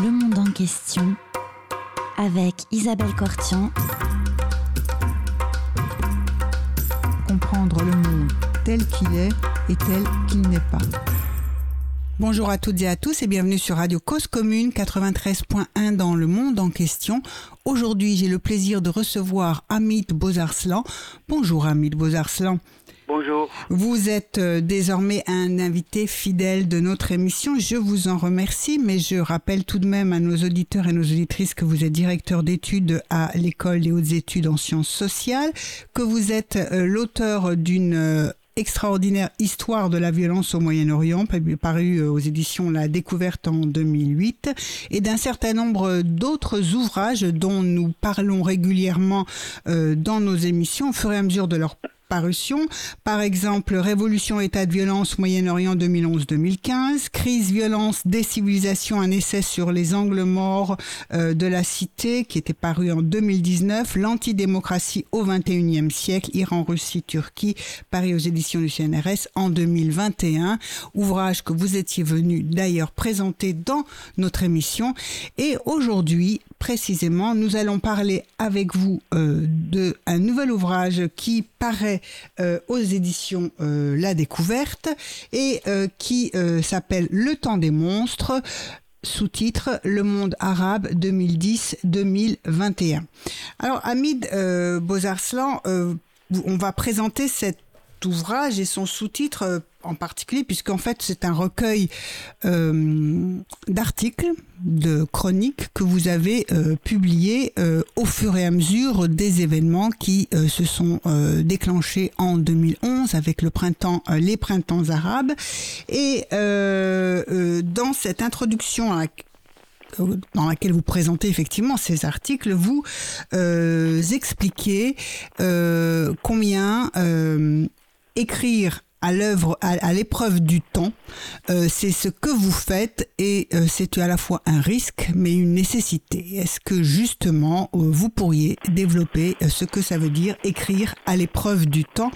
Le monde en question avec Isabelle Cortian. Comprendre le monde tel qu'il est et tel qu'il n'est pas. Bonjour à toutes et à tous et bienvenue sur Radio Cause Commune 93.1 dans le monde en question. Aujourd'hui, j'ai le plaisir de recevoir Amit Bozarslan. Bonjour Amit Bozarslan. Bonjour. Vous êtes euh, désormais un invité fidèle de notre émission. Je vous en remercie, mais je rappelle tout de même à nos auditeurs et nos auditrices que vous êtes directeur d'études à l'école des hautes études en sciences sociales, que vous êtes euh, l'auteur d'une euh, extraordinaire histoire de la violence au Moyen-Orient, paru aux éditions La Découverte en 2008, et d'un certain nombre d'autres ouvrages dont nous parlons régulièrement dans nos émissions au fur et à mesure de leur Par exemple, Révolution, état de violence, Moyen-Orient 2011-2015, Crise, violence, décivilisation, un essai sur les angles morts euh, de la cité qui était paru en 2019, L'antidémocratie au 21e siècle, Iran, Russie, Turquie, Paris aux éditions du CNRS en 2021, ouvrage que vous étiez venu d'ailleurs présenter dans notre émission. Et aujourd'hui, précisément, nous allons parler avec vous euh, de un nouvel ouvrage qui paraît euh, aux éditions euh, La Découverte et qui s'appelle Le temps des monstres sous-titre Le monde arabe 2010-2021. Alors Hamid Bozarslan, on va présenter cet ouvrage et son sous-titre en particulier, puisqu'en fait c'est un recueil euh, d'articles, de chroniques que vous avez euh, publiés euh, au fur et à mesure des événements qui euh, se sont euh, déclenchés en 2011 avec le printemps, euh, les printemps arabes. Et dans cette introduction dans laquelle vous présentez effectivement ces articles, vous euh, expliquez euh, combien euh, écrire à l'œuvre, à, l'épreuve du temps. Euh, c'est ce que vous faites et euh, c'est à la fois un risque mais une nécessité. Est-ce que justement euh, vous pourriez développer ce que ça veut dire écrire à l'épreuve du temps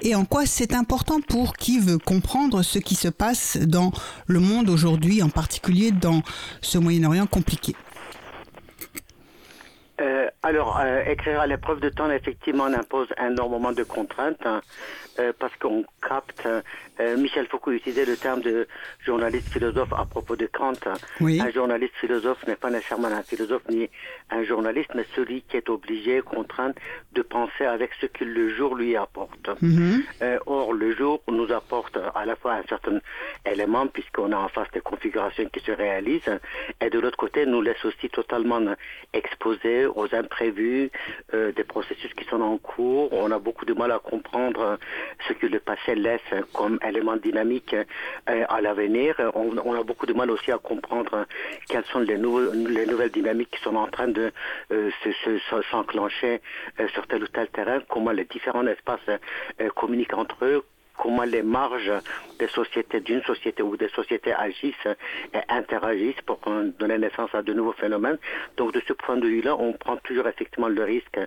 et en quoi c'est important pour qui veut comprendre ce qui se passe dans le monde aujourd'hui, en particulier dans ce Moyen-Orient compliqué? Euh, alors, euh, écrire à l'épreuve de temps, effectivement, impose énormément de contraintes hein, euh, parce qu'on capte. Euh, Michel Foucault utilisait le terme de journaliste philosophe à propos de Kant. Oui. Un journaliste philosophe n'est pas nécessairement un philosophe ni un journaliste, mais celui qui est obligé, contraint de penser avec ce que le jour lui apporte. Mhm. Euh, or, le jour nous apporte à la fois un certain élément, puisqu'on a en face des configurations qui se réalisent, et de l'autre côté, nous laisse aussi totalement exposés aux imprévus, euh, des processus qui sont en cours. On a beaucoup de mal à comprendre ce que le passé laisse comme élément dynamique euh, à l'avenir. On, a beaucoup de mal aussi à comprendre quelles sont les, nouvelles dynamiques qui sont en train de euh, s'enclencher euh, sur tel ou tel terrain, comment les différents espaces communiquent entre eux, comment les marges des sociétés, d'une société ou des sociétés agissent et interagissent pour donner naissance à de nouveaux phénomènes. Donc de ce point de vue-là, on prend toujours effectivement le risque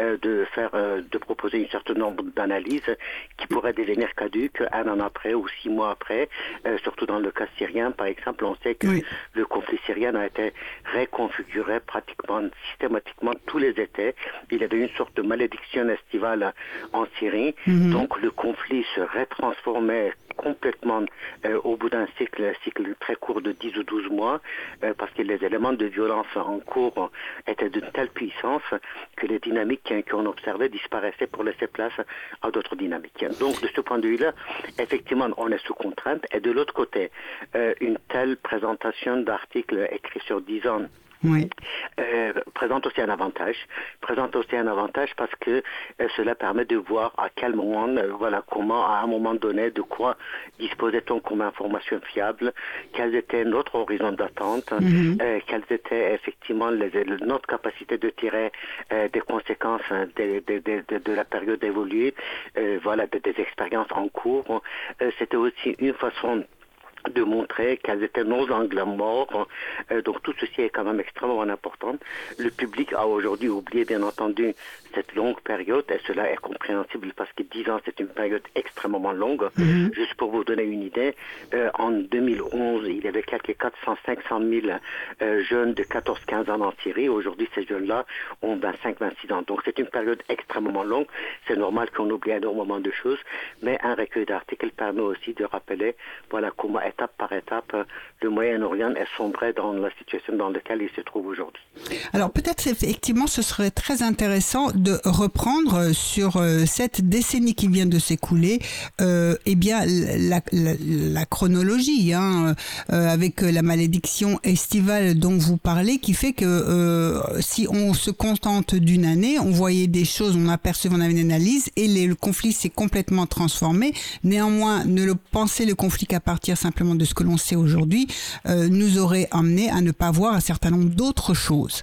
euh, de faire, euh, de proposer un certain nombre d'analyses qui pourraient devenir caduques un an après ou six mois après. Euh, surtout dans le cas syrien, par exemple, on sait que Oui. le conflit syrien a été réconfiguré pratiquement systématiquement tous les étés. Il y avait une sorte de malédiction estivale en Syrie. Mhm. Donc le conflit se rétransformait complètement euh, au bout d'un cycle, un cycle très court de 10 ou 12 mois, euh, parce que les éléments de violence en cours étaient d'une telle puissance que les dynamiques qu'on observait disparaissaient pour laisser place à d'autres dynamiques. Donc de ce point de vue-là, effectivement, on est sous contrainte. Et de l'autre côté, euh, une telle présentation d'articles écrits sur 10 ans Oui. euh, présente aussi un avantage. Présente aussi un avantage parce que euh, cela permet de voir à quel moment, euh, voilà, comment à un moment donné, de quoi disposait-on comme information fiable, quels étaient notre horizon d'attente, Mhm. quelles étaient effectivement les, les- notre capacité de tirer des conséquences hein, de, de, de, de, de la période évoluée, voilà, de- des expériences en cours. C'était aussi une façon de montrer quels étaient nos angles morts. Euh, donc tout ceci est quand même extrêmement important. Le public a aujourd'hui oublié, bien entendu, cette longue période, et cela est compréhensible parce que 10 ans, c'est une période extrêmement longue. Mhm. Juste pour vous donner une idée, euh, en 2011, il y avait quelques 400-500 000 euh, jeunes de 14-15 ans en Syrie. Aujourd'hui, ces jeunes-là ont 25-26 ans. Donc c'est une période extrêmement longue. C'est normal qu'on oublie énormément de choses, mais un recueil d'articles permet aussi de rappeler voilà comment étape par étape le Moyen-Orient est sombré dans la situation dans laquelle il se trouve aujourd'hui. Alors peut-être effectivement ce serait très intéressant de reprendre sur euh, cette décennie qui vient de s'écouler, euh, eh bien la, chronologie, hein, euh, avec la malédiction estivale dont vous parlez, qui fait que euh, si on se contente d'une année, on voyait des choses, on apercevait, on avait une analyse, et le conflit s'est complètement transformé. Néanmoins, ne le penser le conflit qu'à partir simplement de ce que l'on sait aujourd'hui nous aurait amené à ne pas voir un certain nombre d'autres choses.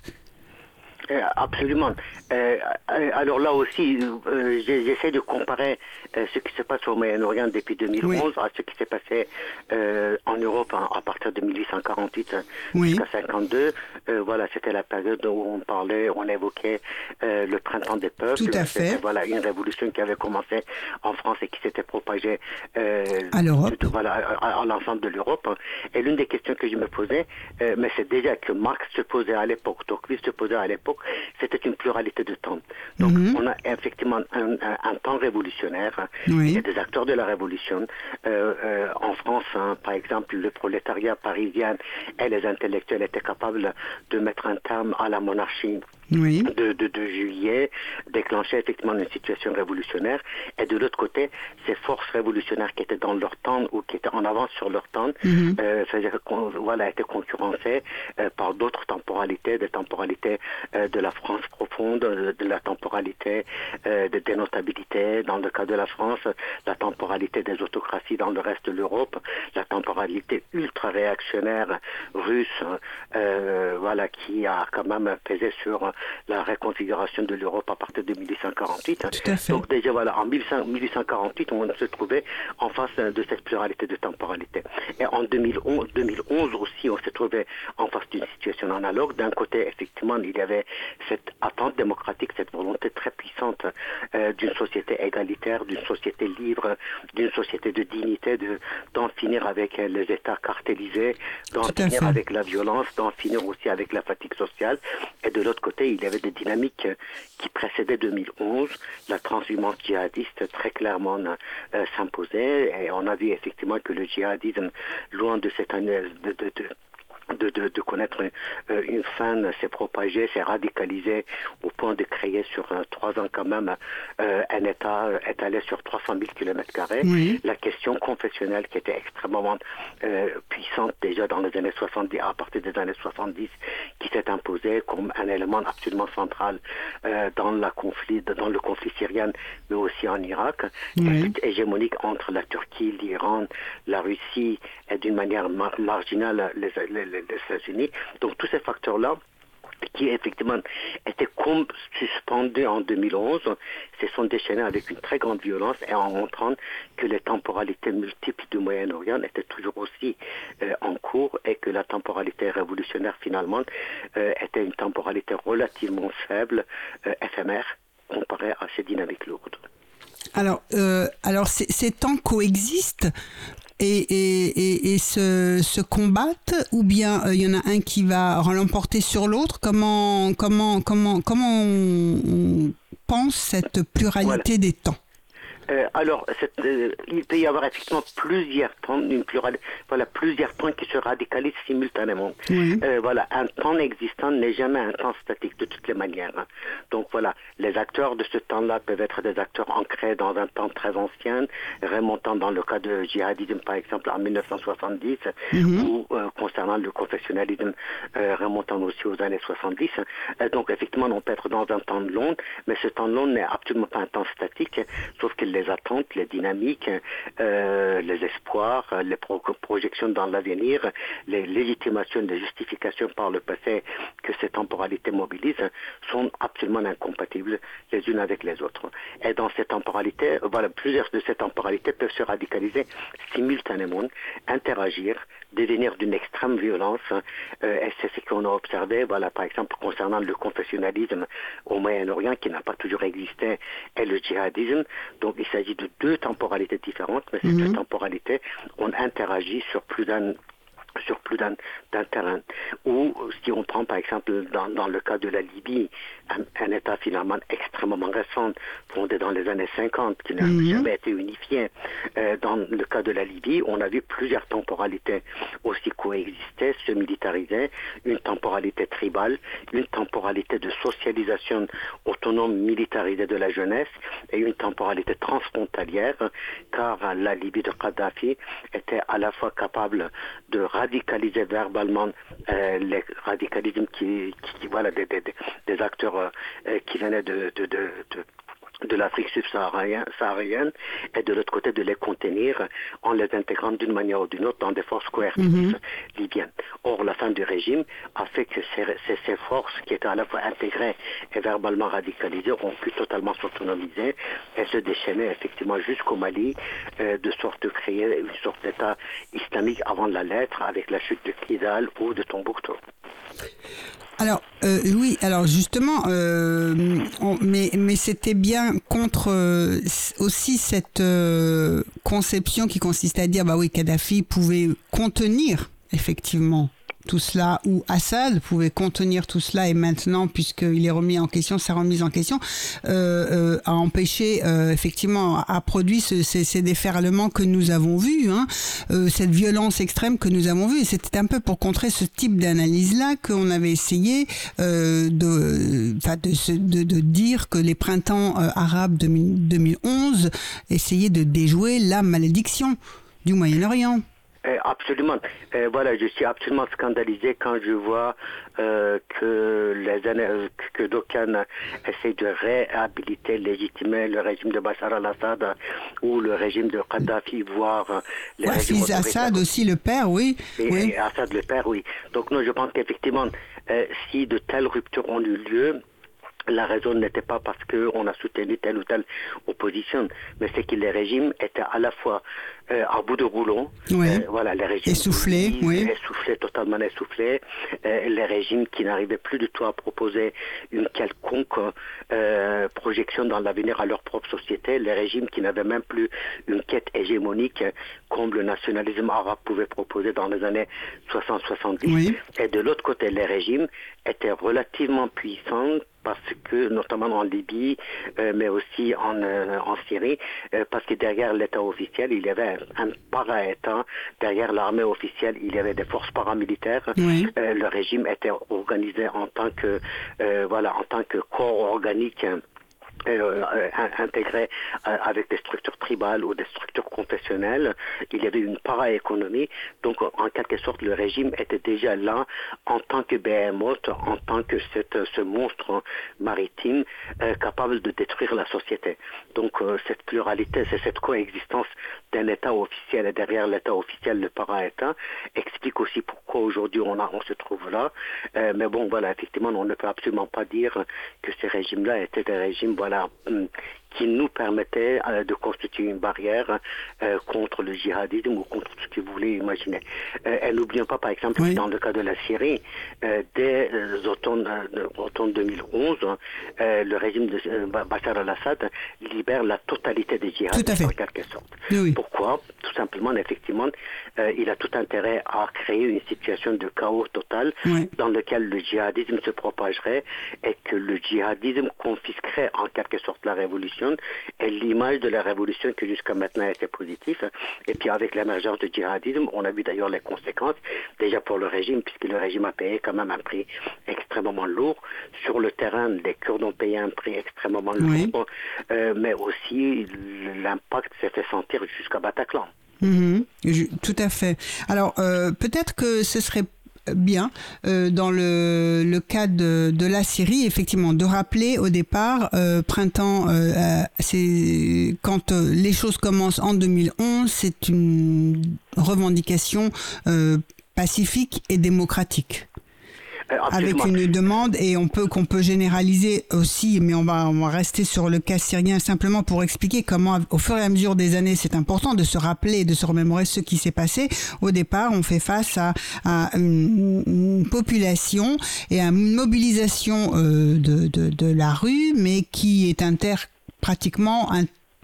Euh, absolument. Euh, euh, alors là aussi, j'essaie de comparer ce qui se passe au Moyen-Orient depuis 2011 à ce qui s'est passé en Europe à, partir de 1848 jusqu'à 52. voilà, c'était la période où on parlait, on évoquait le printemps des peuples. Tout à fait. Voilà, une révolution qui avait commencé en France et qui s'était propagée à l'Europe. Voilà, à, l'ensemble de l'Europe. Et l'une des questions que je me posais, mais c'est déjà que Marx se posait à l'époque, Tocqueville se posait à l'époque, c'était une pluralité de temps. Donc, mhm. on a effectivement un, temps révolutionnaire. Il y a des acteurs de la révolution. Euh, euh, en France, hein, par exemple, le prolétariat parisien et les intellectuels étaient capables de mettre un terme à la monarchie de, de, juillet, déclencher effectivement une situation révolutionnaire. Et de l'autre côté, ces forces révolutionnaires qui étaient dans leur temps ou qui étaient en avance sur leur temps, mm euh, voilà, étaient concurrencées euh, par d'autres temporalités, des temporalités euh, de la France profonde, de la temporalité de dénotabilité dans le cas de la France, la temporalité des autocraties dans le reste de l'Europe, la temporalité ultra-réactionnaire russe, voilà, qui a quand même pesé sur la reconfiguration de l'Europe à partir de 1848. Donc déjà voilà, en 1848, on se trouvait en face de cette pluralité de temporalité. Et en 2011, 2011 aussi, on se trouvait en face d'une situation analogue. D'un côté, effectivement, il y avait cette attente démocratique, cette volonté très puissante euh, d'une société égalitaire, d'une société libre, d'une société de dignité, de, d'en finir avec les États cartélisés, d'en finir avec la violence, d'en finir aussi avec la fatigue sociale. Et de l'autre côté, il y avait des dynamiques qui précédaient 2011. La transhumance djihadiste très clairement euh, s'imposait et on a vu effectivement que le djihadisme, loin de cette année connaître euh, une fin s'est propagé, s'est radicalisé au point de créer sur euh, trois ans quand même euh, un État étalé sur 300 000 km La question confessionnelle qui était extrêmement puissante déjà dans les années 70, à partir des années 70, qui s'est imposée comme un élément absolument central dans, la conflit, dans le conflit syrien, mais aussi en Irak, hégémonique entre la Turquie, l'Iran, la Russie et d'une manière marginale les, les des États-Unis. Donc tous ces facteurs-là qui effectivement étaient comme suspendus en 2011, se sont déchaînés avec une très grande violence et en montrant que les temporalités multiples du Moyen-Orient étaient toujours aussi euh, en cours et que la temporalité révolutionnaire finalement euh, était une temporalité relativement faible, euh, éphémère, comparée à ces dynamiques lourdes. Alors, alors ces temps coexistent et, et, se, se, combattent ou bien euh, il y en a un qui va l'emporter sur l'autre? Comment, comment, comment, comment on, pense cette pluralité des temps? Euh, alors, euh, il peut y avoir effectivement plusieurs temps, une voilà, plusieurs temps qui se radicalisent simultanément. Euh, voilà, un temps existant n'est jamais un temps statique de toutes les manières. Hein. Donc voilà, les acteurs de ce temps-là peuvent être des acteurs ancrés dans un temps très ancien, remontant dans le cas de djihadisme par exemple en 1970, mhm. ou concernant le confessionnalisme remontant aussi aux années 70. donc effectivement, on peut être dans un temps long, mais ce temps long n'est absolument pas un temps statique, sauf que les attentes, les dynamiques, euh, les espoirs, les projections dans l'avenir, les légitimations, les justifications par le passé que ces temporalités mobilisent sont absolument incompatibles les unes avec les autres. Et dans ces temporalités, voilà, plusieurs de ces temporalités peuvent se radicaliser simultanément, interagir, devenir d'une extrême violence. Euh, et c'est ce qu'on a observé, voilà, par exemple, concernant le confessionnalisme au Moyen-Orient, qui n'a pas toujours existé, et le djihadisme. Donc, il s'agit de deux temporalités différentes, mais ces deux mhm. temporalités ont interagi sur plus d'un sur plus d'un terrain. Ou si on prend par exemple dans, dans le cas de la Libye, un, État finalement extrêmement récent, fondé dans les années 50, qui n'a mhm. jamais été unifié. Euh, dans le cas de la Libye, on a vu plusieurs temporalités aussi coexister, se militariser, une temporalité tribale, une temporalité de socialisation autonome militarisée de la jeunesse et une temporalité transfrontalière, car la Libye de Kadhafi était à la fois capable de radicaliser verbalement euh, les radicalismes qui, qui, voilà, des, des, des acteurs qui venaient de, de, de, de de l'Afrique subsaharienne et de l'autre côté de les contenir en les intégrant d'une manière ou d'une autre dans des forces coercitives mhm. libyennes. Or, la fin du régime a fait que ces, ces, forces qui étaient à la fois intégrées et verbalement radicalisées ont pu totalement s'autonomiser et se déchaîner effectivement jusqu'au Mali euh, de sorte de créer une sorte d'État islamique avant la lettre avec la chute de Kidal ou de Tombouctou. Alors euh, oui, alors justement, euh, mais, mais c'était bien contre euh, aussi cette conception qui consistait à dire bah oui, Kadhafi pouvait contenir effectivement tout cela, ou Assad pouvait contenir tout cela, et maintenant, puisqu'il est remis en question, sa remise en question, euh, euh, a empêché, euh, effectivement, a produit ce, ces, déferlements que nous avons vus, hein, cette violence extrême que nous avons vue. Et c'était un peu pour contrer ce type d'analyse-là qu'on avait essayé de, de, de, de, dire que les printemps arabes de 2011 essayaient de déjouer la malédiction du Moyen-Orient. Euh, absolument. Euh, voilà, je suis absolument scandalisé quand je vois euh, que les années, que d'aucuns essaient de réhabiliter, légitimer le régime de Bachar al-Assad ou le régime de Kadhafi, voire les ouais, Assad aussi le père, oui. Et, oui. Assad le père, oui. Donc non, je pense qu'effectivement, si de telles ruptures ont eu lieu, la raison n'était pas parce qu'on a soutenu telle ou telle opposition, mais c'est que les régimes étaient à la fois euh, à bout de rouleau, euh, voilà, les régimes essoufflés, oui. essoufflés, totalement essoufflés, euh, les régimes qui n'arrivaient plus du tout à proposer une quelconque projection dans l'avenir à leur propre société, les régimes qui n'avaient même plus une quête hégémonique comme le nationalisme arabe pouvait proposer dans les années 60-70. Et de l'autre côté, les régimes étaient relativement puissants parce que, notamment en Libye, euh, mais aussi en, euh, en Syrie, euh, parce que derrière l'État officiel, il y avait un, para-État, derrière l'armée officielle, il y avait des forces paramilitaires. le régime était organisé en tant que, voilà, en tant que corps organique euh, euh intégré euh, avec des structures tribales ou des structures confessionnelles. Il y avait une para-économie. Donc, en quelque sorte, le régime était déjà là en tant que behemoth, en tant que ce monstre maritime capable de détruire la société. Donc, cette pluralité, c'est cette coexistence d'un État officiel et derrière l'État officiel, le para-État, explique aussi pourquoi aujourd'hui on, on se trouve là. mais bon, voilà, effectivement, on ne peut absolument pas dire que ces régimes-là étaient des régimes voilà, mm, qui nous permettait euh, de constituer une barrière euh, contre le djihadisme ou contre ce que vous voulez imaginer. Euh, et n'oublions pas, par exemple, dans le cas de la Syrie, dès l'automne 2011, le régime de Bachar al-Assad libère la totalité des djihadistes en quelque sorte. Pourquoi? Tout simplement, effectivement, il a tout intérêt à créer une situation de chaos total dans lequel le djihadisme se propagerait et que le djihadisme confisquerait en quelque sorte la révolution et l'image de la révolution qui jusqu'à maintenant était positive. Et puis avec l'émergence du djihadisme, on a vu d'ailleurs les conséquences, déjà pour le régime, puisque le régime a payé quand même un prix extrêmement lourd. Sur le terrain, les Kurdes ont payé un prix extrêmement lourd, euh, mais aussi l'impact s'est fait sentir jusqu'à Bataclan. Mhm. tout à fait. Alors, euh, peut-être que ce serait bien dans le, le cas de, de, la Syrie, effectivement, de rappeler au départ, printemps, c'est quand les choses commencent en 2011, c'est une revendication pacifique et démocratique. Euh, avec une demande et on peut qu'on peut généraliser aussi, mais on va, on va rester sur le cas syrien simplement pour expliquer comment, au fur et à mesure des années, c'est important de se rappeler, de se remémorer ce qui s'est passé. Au départ, on fait face à, à une, population et à une mobilisation euh, de, de, de, la rue, mais qui est inter pratiquement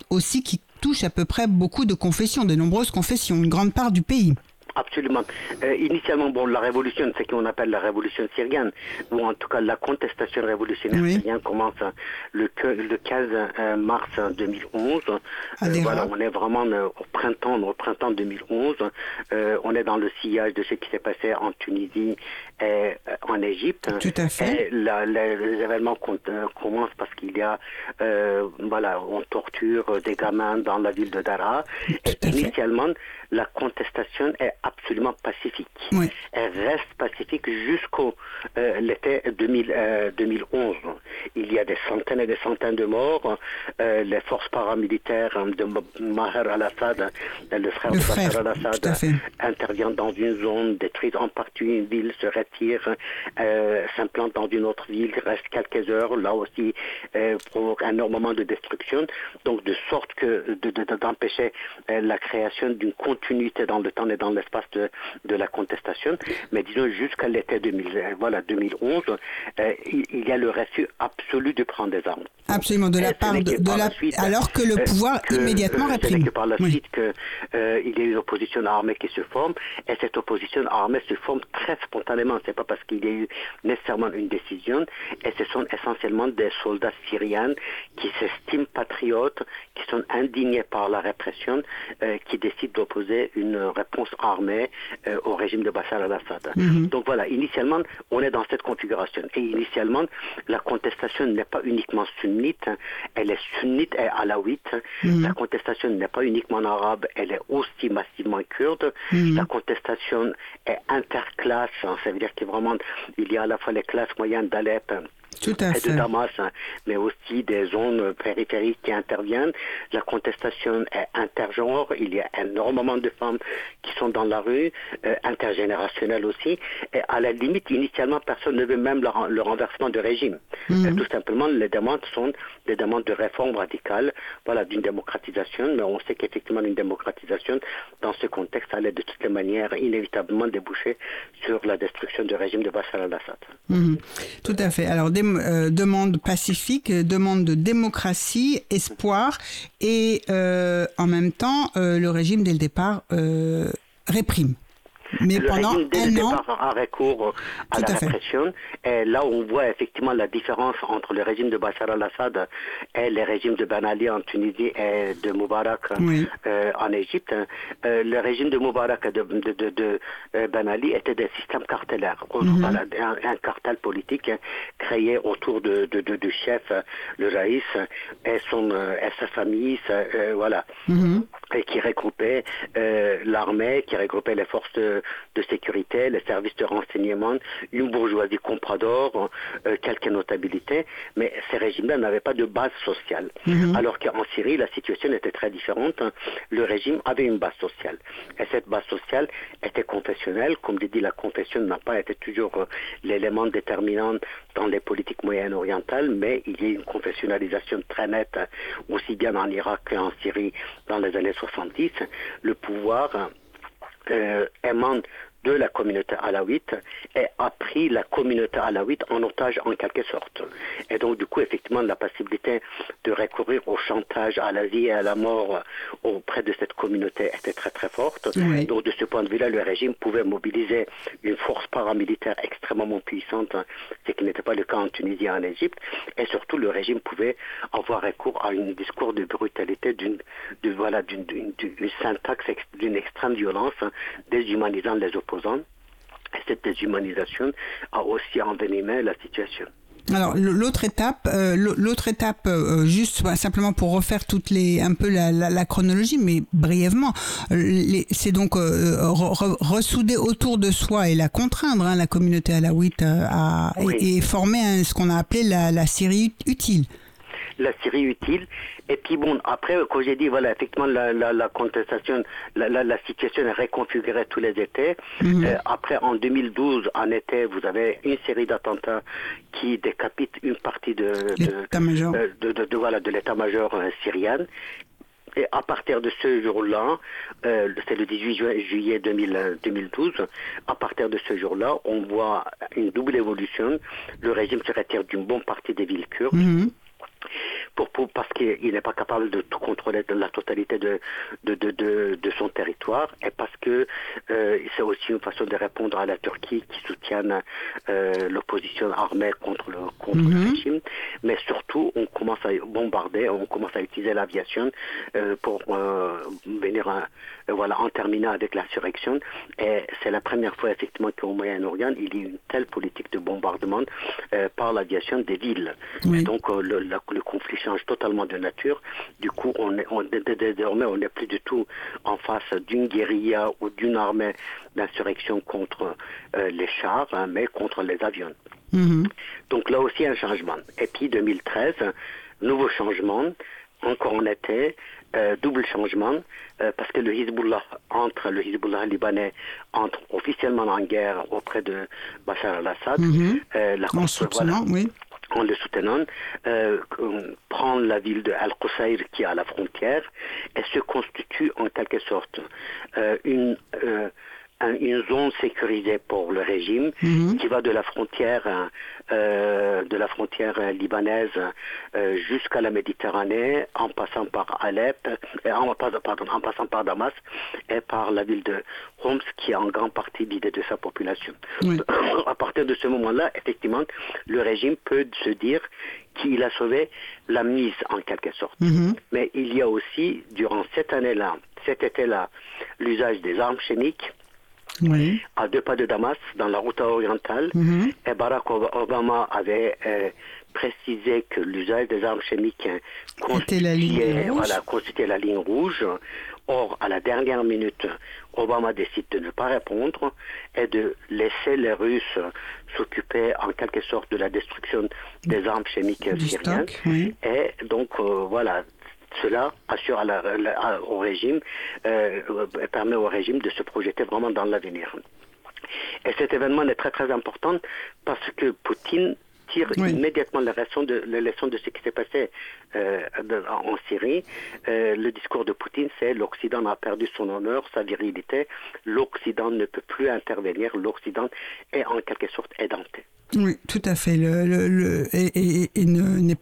aussi qui touche à peu près beaucoup de confessions, de nombreuses confessions, une grande part du pays. Absolument. Euh, initialement, bon, la révolution, c'est ce qu'on appelle la révolution syrienne, ou en tout cas la contestation révolutionnaire syrienne commence le, le 15 euh, mars 2011. Euh, voilà, on est vraiment au printemps, au printemps 2011. on est dans le sillage de ce qui s'est passé en Tunisie et en Égypte. Tout à fait. Et les événements commencent parce qu'il y a, voilà, on torture des gamins dans la ville de Dara. et initialement, la contestation est absolument pacifique. Elle reste pacifique jusqu'au euh, l'été 2011. Euh, Il y a des centaines et des centaines de morts. Euh, les forces paramilitaires de Maher al-Assad, le frère de Bashar al-Assad, interviennent dans une zone, détruisent en partie une ville, se retirent, s'implantent dans une autre ville, restent quelques heures, là aussi provoque énormément de destruction. Donc de sorte que d'empêcher la création d'une continuité dans le temps et dans l'espace de, la contestation. Mais disons jusqu'à l'été 2000, voilà, 2011, euh, il, y a le refus absolu de prendre des armes. Absolument, de la part de, la, alors que le euh, pouvoir immédiatement euh, réprime. que par la suite qu'il il y a une opposition armée qui se forme, et cette opposition armée se forme très spontanément. C'est pas parce qu'il y a eu nécessairement une décision, et ce sont essentiellement des soldats syriens qui s'estiment patriotes, qui sont indignés par la répression, qui décident d'opposer une réponse armée au régime de Bachar al-Assad. Mhm. Donc voilà, initialement, on est dans cette configuration. Et initialement, la contestation n'est pas uniquement sunnite, elle est sunnite et alawite. Mhm. La contestation n'est pas uniquement arabe, elle est aussi massivement kurde. Mhm. La contestation est interclasse, hein. ça veut dire qu'il vraiment, il y a à la fois les classes moyennes d'Alep, tout à fait. de Damas, hein, mais aussi des zones périphériques qui interviennent. La contestation est intergenre. Il y a énormément de femmes qui sont dans la rue, euh, intergénérationnelle aussi. Et à la limite, initialement, personne ne veut même le, renversement de régime. Mhm. Tout simplement, les demandes sont des demandes de réforme radicale, voilà, d'une démocratisation. Mais on sait qu'effectivement, une démocratisation, dans ce contexte, allait de toutes les manières inévitablement déboucher sur la destruction du régime de Bachar al-Assad. Mhm. Tout à fait. Alors, euh, demande pacifique, demande de démocratie, espoir, et euh, en même temps, euh, le régime, dès le départ, réprime. Mais le pendant régime, dès un le an, a recours à la répression. Et là, on voit effectivement la différence entre le régime de Bachar al-Assad et le régime de Ben Ali en Tunisie et de Moubarak euh, en Égypte. Euh, le régime de Moubarak et de, de, de, de euh, Ben Ali était des systèmes cartellaires. Mhm. un, cartel politique créé autour de, du chef, le Raïs, et, son, et sa famille, voilà, mhm. et qui regroupait l'armée, qui regroupait les forces de de, sécurité, les services de renseignement, une bourgeoisie comprador, euh, quelques notabilités, mais ces régimes-là n'avaient pas de base sociale. Mhm. Alors qu'en Syrie, la situation était très différente. Le régime avait une base sociale. Et cette base sociale était confessionnelle. Comme dit, la confession n'a pas été toujours euh, l'élément déterminant dans les politiques moyennes orientales, mais il y a une confessionnalisation très nette, aussi bien en Irak qu'en Syrie dans les années 70. Le pouvoir euh, émane de la communauté alawite et a pris la communauté alawite en otage en quelque sorte. Et donc du coup, effectivement, la possibilité de recourir au chantage à la vie et à la mort auprès de cette communauté était très très forte. Donc de ce point de vue-là, le régime pouvait mobiliser une force paramilitaire extrêmement puissante, ce qui n'était pas le cas en Tunisie et en Égypte. Et surtout, le régime pouvait avoir recours à un discours de brutalité, d'une voilà, d'une syntaxe d'une extrême violence, déshumanisant les opposants et cette déshumanisation a aussi envenimé la situation. Alors l'autre étape, euh, l'autre étape, euh, juste simplement pour refaire toutes les un peu la, chronologie, mais brièvement, c'est donc ressouder autour de soi et la contraindre, hein, la communauté alaouite, à, et, former ce qu'on a appelé la, la Syrie utile la Syrie utile. Et puis bon, après, comme j'ai dit, voilà, effectivement, la, la, contestation, la, la, situation est réconfigurée tous les étés. Mhm. Euh, après, en 2012, en été, vous avez une série d'attentats qui décapitent une partie de, de, de, de, voilà, de l'état-major euh, syrien. Et à partir de ce jour-là, euh, c'est le 18 juillet 2012, à partir de ce jour-là, on voit une double évolution. Le régime se retire d'une bonne partie des villes kurdes. Mhm pour, parce qu'il n'est pas capable de tout contrôler de la totalité de, de, de, de, son territoire et parce que euh, c'est aussi une façon de répondre à la Turquie qui soutient euh, l'opposition armée contre le, contre le mhm. régime. Mais surtout, on commence à bombarder, on commence à utiliser l'aviation euh, pour venir voilà, en terminer avec l'insurrection. Et c'est la première fois effectivement qu'au Moyen-Orient, il y a une telle politique de bombardement par l'aviation des villes. donc le, le conflit change totalement de nature. Du coup, on est, on, désormais, on n'est plus du tout en face d'une guérilla ou d'une armée d'insurrection contre euh, les chars, hein, mais contre les avions. Mm-hmm. Donc là aussi un changement. Et puis 2013, nouveau changement, encore en été, euh, double changement, euh, parce que le Hezbollah entre le Hezbollah libanais entre officiellement en guerre auprès de Bachar al-Assad. La en soutenant, oui en le soutenant, euh, prendre la ville de Al-Qusayr qui est à la frontière et se constitue en quelque sorte euh, une, euh, une zone sécurisée pour le régime mhm. qui va de la frontière euh, de la frontière libanaise euh, jusqu'à la Méditerranée en passant par Alep euh, en, pardon, en passant par Damas et par la ville de Homs qui est en grande partie l'idée de sa population. à partir de ce moment-là, effectivement, le régime peut se dire qu'il a sauvé la mise en quelque sorte. Mhm. Mais il y a aussi, durant cette année-là, cet été-là, l'usage des armes chimiques à deux pas de Damas, dans la route orientale. Mhm. Et Barack Obama avait euh, précisé que l'usage des armes chimiques constituait la, ligne voilà, constituait la ligne rouge. Or, à la dernière minute, Obama décide de ne pas répondre et de laisser les Russes s'occuper en quelque sorte de la destruction des armes chimiques syriennes. Et donc, euh, voilà, cela assure au régime, euh, permet au régime de se projeter vraiment dans l'avenir. Et cet événement est très très important parce que Poutine tire immédiatement la leçon de, de ce qui s'est passé euh, en Syrie. Euh, le discours de Poutine, c'est l'Occident a perdu son honneur, sa virilité, l'Occident ne peut plus intervenir, l'Occident est en quelque sorte édenté. Oui, tout à fait. Le, le, et,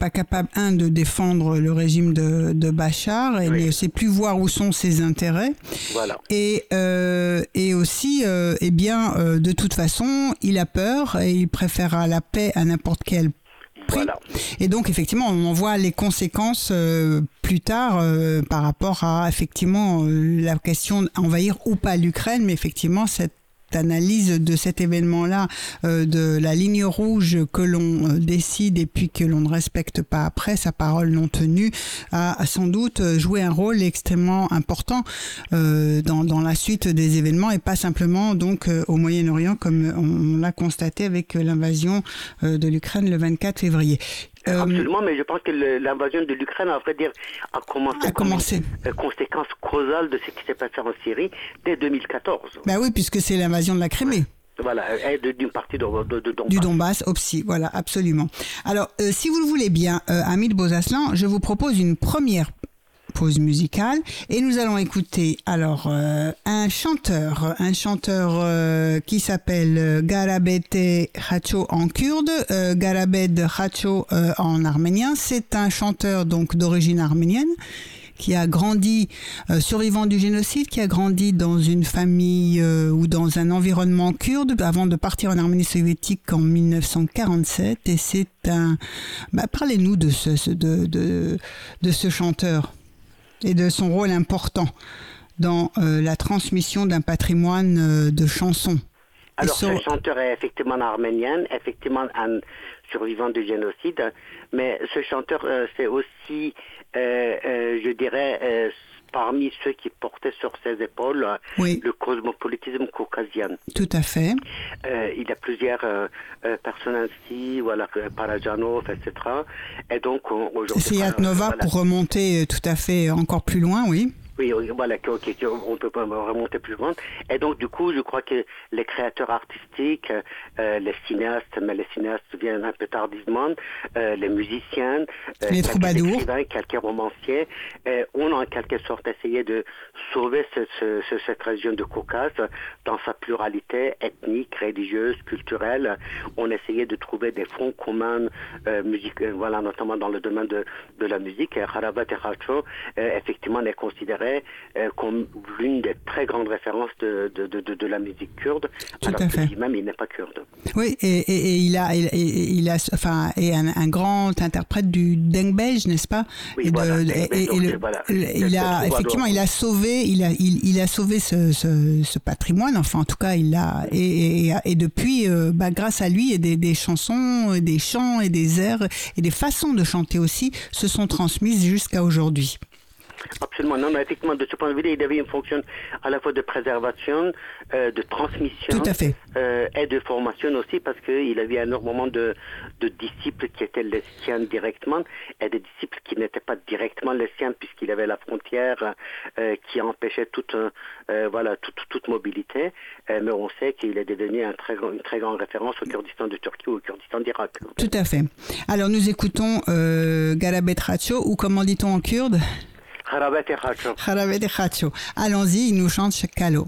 pas capable, un, de défendre le régime de, de Bachar et ne sait plus voir où sont ses intérêts. Voilà. Et, euh, et aussi, euh, eh bien, euh, de toute façon, il a peur et il préférera la paix à n'importe quel prix. Voilà. Et donc, effectivement, on en voit les conséquences plus tard par rapport à, effectivement, la question d'envahir ou pas l'Ukraine, mais effectivement, cette analyse de cet événement-là, euh, de la ligne rouge que l'on euh, décide et puis que l'on ne respecte pas après, sa parole non tenue, a, sans doute joué un rôle extrêmement important euh, dans, dans, la suite des événements et pas simplement donc au Moyen-Orient comme on, l'a constaté avec l'invasion de l'Ukraine le 24 février. Euh, Absolument, mais je pense que l'invasion de l'Ukraine, à vrai dire, a commencé, a commencé. Comme une conséquence causale de ce qui s'est passé en Syrie dès 2014. Ben oui, puisque c'est l'invasion de la Crimée. Voilà, et d'une partie de, de, Donbass. Du Donbass, aussi, voilà, absolument. Alors, euh, si vous le voulez bien, euh, Amid Bozaslan, je vous propose une première pause musicale et nous allons écouter alors euh, un chanteur, un chanteur euh, qui s'appelle euh, Garabete Hacho en kurde, Garabed Hacho en arménien. C'est un chanteur donc d'origine arménienne qui a grandi survivant du génocide, qui a grandi dans une famille ou dans un environnement kurde avant de partir en Arménie soviétique en 1947. Et c'est un. Bah, Parlez-nous de ce, de, de, de ce chanteur et de son rôle important dans euh, la transmission d'un patrimoine euh, de chansons. Alors, ce chanteur est effectivement arménien, effectivement un survivant du génocide, mais ce chanteur, c'est aussi, je dirais, parmi ceux qui portaient sur ses épaules le cosmopolitisme caucasien. Tout à fait. Euh, il y a plusieurs euh, euh, personnes ainsi, voilà, Parajanov, etc. Et donc aujourd'hui. C'est Yatnova pour remonter tout à fait encore plus loin, oui. Oui, voilà, on ne peut pas remonter plus loin. Et donc, du coup, je crois que les créateurs artistiques, euh, les cinéastes, mais les cinéastes viennent un peu tardivement, euh, les musiciens, euh, les quelques écrivains, quelques romanciers, on a en quelque sorte essayé de sauver cette région de Caucase dans sa pluralité ethnique, religieuse, culturelle. On essayait de trouver des fonds communs, musique, voilà, notamment dans le domaine de, de la musique. Et Harabat et Hacho, effectivement, est considéré euh, comme l'une des très grandes références de, de, de, de la musique kurde, Tout alors que lui-même il n'est pas kurde. Oui, et, et, il a, il, il, a, enfin, est un, grand interprète du dengbej, n'est-ce pas? Oui, voilà, et, il a effectivement, il a sauvé, il a, il, a sauvé ce, ce, ce, patrimoine. Enfin, en tout cas, il a et, et, depuis, euh, bah, grâce à lui, et des, des chansons, des chants et des airs et des façons de chanter aussi se sont transmises jusqu'à aujourd'hui. Absolument. Non, mais effectivement, de ce point de vue-là, il avait une fonction à la fois de préservation, euh, de transmission euh, et de formation aussi, parce qu'il avait énormément de, de disciples qui étaient les siens directement et des disciples qui n'étaient pas directement les siens, puisqu'il avait la frontière euh, qui empêchait toute, voilà, toute, toute mobilité. mais on sait qu'il est devenu un très, une très grande référence au Kurdistan de Turquie ou au Kurdistan d'Irak. Tout à fait. Alors nous écoutons Garabet Ratio, ou comment dit-on en kurde? Harabet et Hacho. Harabet Hacho. Allons-y, il nous chante Calo.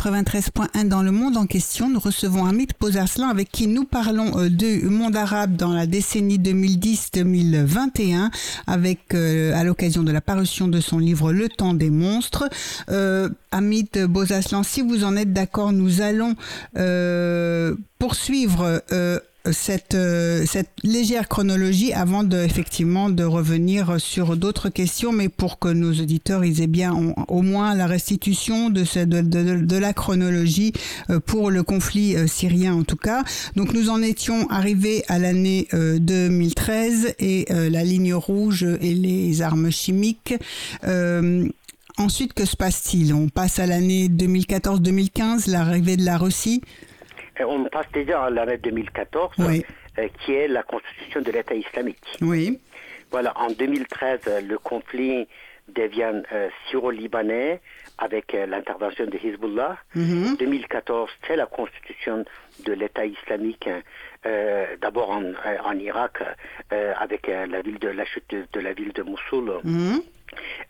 93.1 dans le monde en question. Nous recevons Hamid Pozarslan avec qui nous parlons euh, du monde arabe dans la décennie 2010-2021 avec euh, à l'occasion de la parution de son livre Le temps des monstres. Euh, Hamid Bozaslan, si vous en êtes d'accord, nous allons euh, poursuivre euh, cette, euh, cette légère chronologie avant de, effectivement de revenir sur d'autres questions, mais pour que nos auditeurs ils aient bien au moins la restitution de, de, la chronologie euh, pour le conflit euh, syrien en tout cas. Donc nous en étions arrivés à l'année 2013 et la ligne rouge et les armes chimiques. ensuite, que se passe-t-il? On passe à l'année 2014-2015, l'arrivée de la Russie on passe déjà à l'année 2014, oui. euh, qui est la constitution de l'État islamique. Oui. Voilà, en 2013, le conflit devient euh, syro-libanais avec euh, l'intervention de Hezbollah. Mm -hmm. 2014, c'est la constitution de l'État islamique, d'abord en, en, Irak, avec la ville de la chute de, de la ville de Mossoul.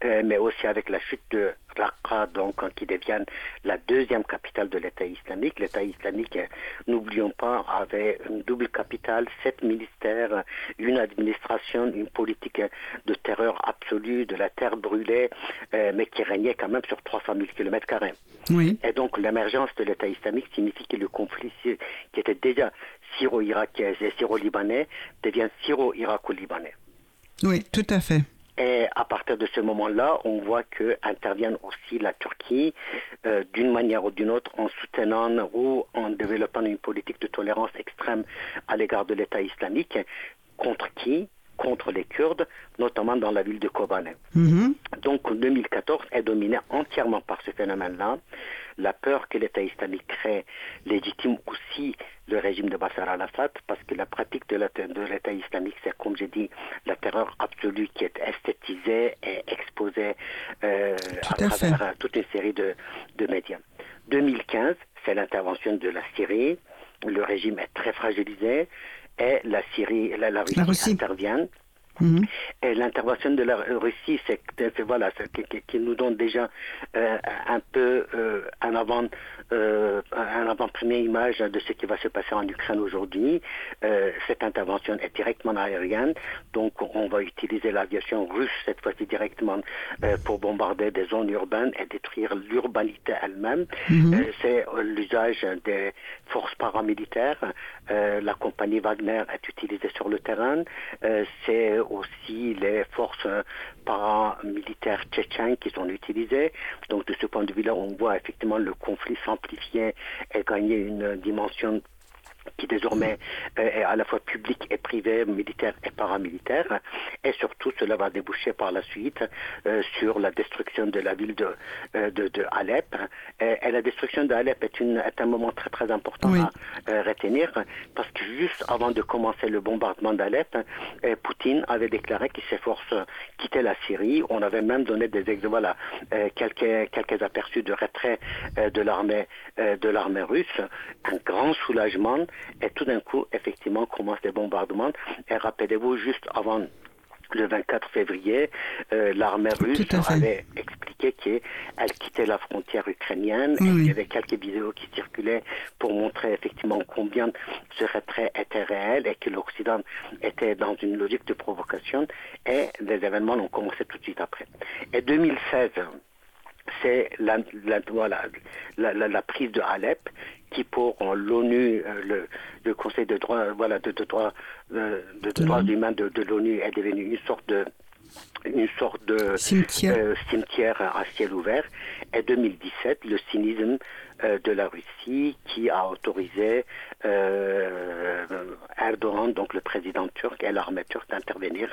Euh, mais aussi avec la chute de Raqqa, donc qui devient la deuxième capitale de l'État islamique. L'État islamique, n'oublions pas, avait une double capitale, sept ministères, une administration, une politique de terreur absolue, de la terre brûlée, euh, mais qui régnait quand même sur 300 000 km carrés. Oui. Et donc l'émergence de l'État islamique signifie que le conflit qui était déjà syro-irakien et syro-libanais devient syro-irako-libanais. Oui, tout à fait. Et à partir de ce moment-là, on voit que intervient aussi la Turquie euh, d'une manière ou d'une autre en soutenant ou en développant une politique de tolérance extrême à l'égard de l'État islamique. Contre qui Contre les Kurdes, notamment dans la ville de Kobane. Mm -hmm. Donc 2014 est dominé entièrement par ce phénomène-là. La peur que l'État islamique crée légitime aussi le régime de Bachar al-Assad parce que la pratique de l'État islamique, c'est comme j'ai dit, la terreur absolue qui est esthétisée et exposée euh, à, à, travers fait. toute une série de, de médias. 2015, c'est l'intervention de la Syrie. Le régime est très fragilisé et la Syrie, la, la Russie, La Russie. intervient. Mhm. Et l'intervention de la Russie, c'est voilà, qui, qui, nous donne déjà euh, un peu euh, un avant, euh, un avant-première image de ce qui va se passer en Ukraine aujourd'hui. cette intervention est directement aérienne, donc on va utiliser l'aviation russe cette fois-ci directement pour bombarder des zones urbaines et détruire l'urbanité elle-même. Mhm. c'est l'usage des forces paramilitaires. la compagnie Wagner est utilisée sur le terrain. c'est aussi les forces paramilitaires tchétchènes qui sont utilisées. Donc de ce point de vue-là, on voit effectivement le conflit s'amplifier et gagner une dimension qui désormais euh, est à la fois public et privé, militaire et paramilitaire. Et surtout, cela va déboucher par la suite euh, sur la destruction de la ville de, euh, de, de, Alep. Et, et, la destruction d'Alep est, une, est un moment très très important oui. à retenir parce que juste avant de commencer le bombardement d'Alep, Poutine avait déclaré que ses forces quittaient la Syrie. On avait même donné des voilà, quelques, quelques aperçus de retrait de l'armée de l'armée russe. Un grand soulagement et tout d'un coup, effectivement, commencent les bombardements. Et rappelez-vous, juste avant le 24 février, euh, l'armée russe avait expliqué qu'elle quittait la frontière ukrainienne. Oui. Il y avait quelques vidéos qui circulaient pour montrer effectivement combien ce retrait était réel et que l'Occident était dans une logique de provocation. Et les événements ont commencé tout de suite après. Et 2016, c'est la, la, voilà, la, la, prise de Alep qui pour l'ONU, euh, le, le, Conseil de droit, voilà, de, de droits de, de, droits humains de, de l'ONU est devenu une sorte de une sorte de cimetière. Euh, cimetière à ciel ouvert. Et 2017, le cynisme euh, de la Russie qui a autorisé euh, Erdogan, donc le président turc et l'armée turque d'intervenir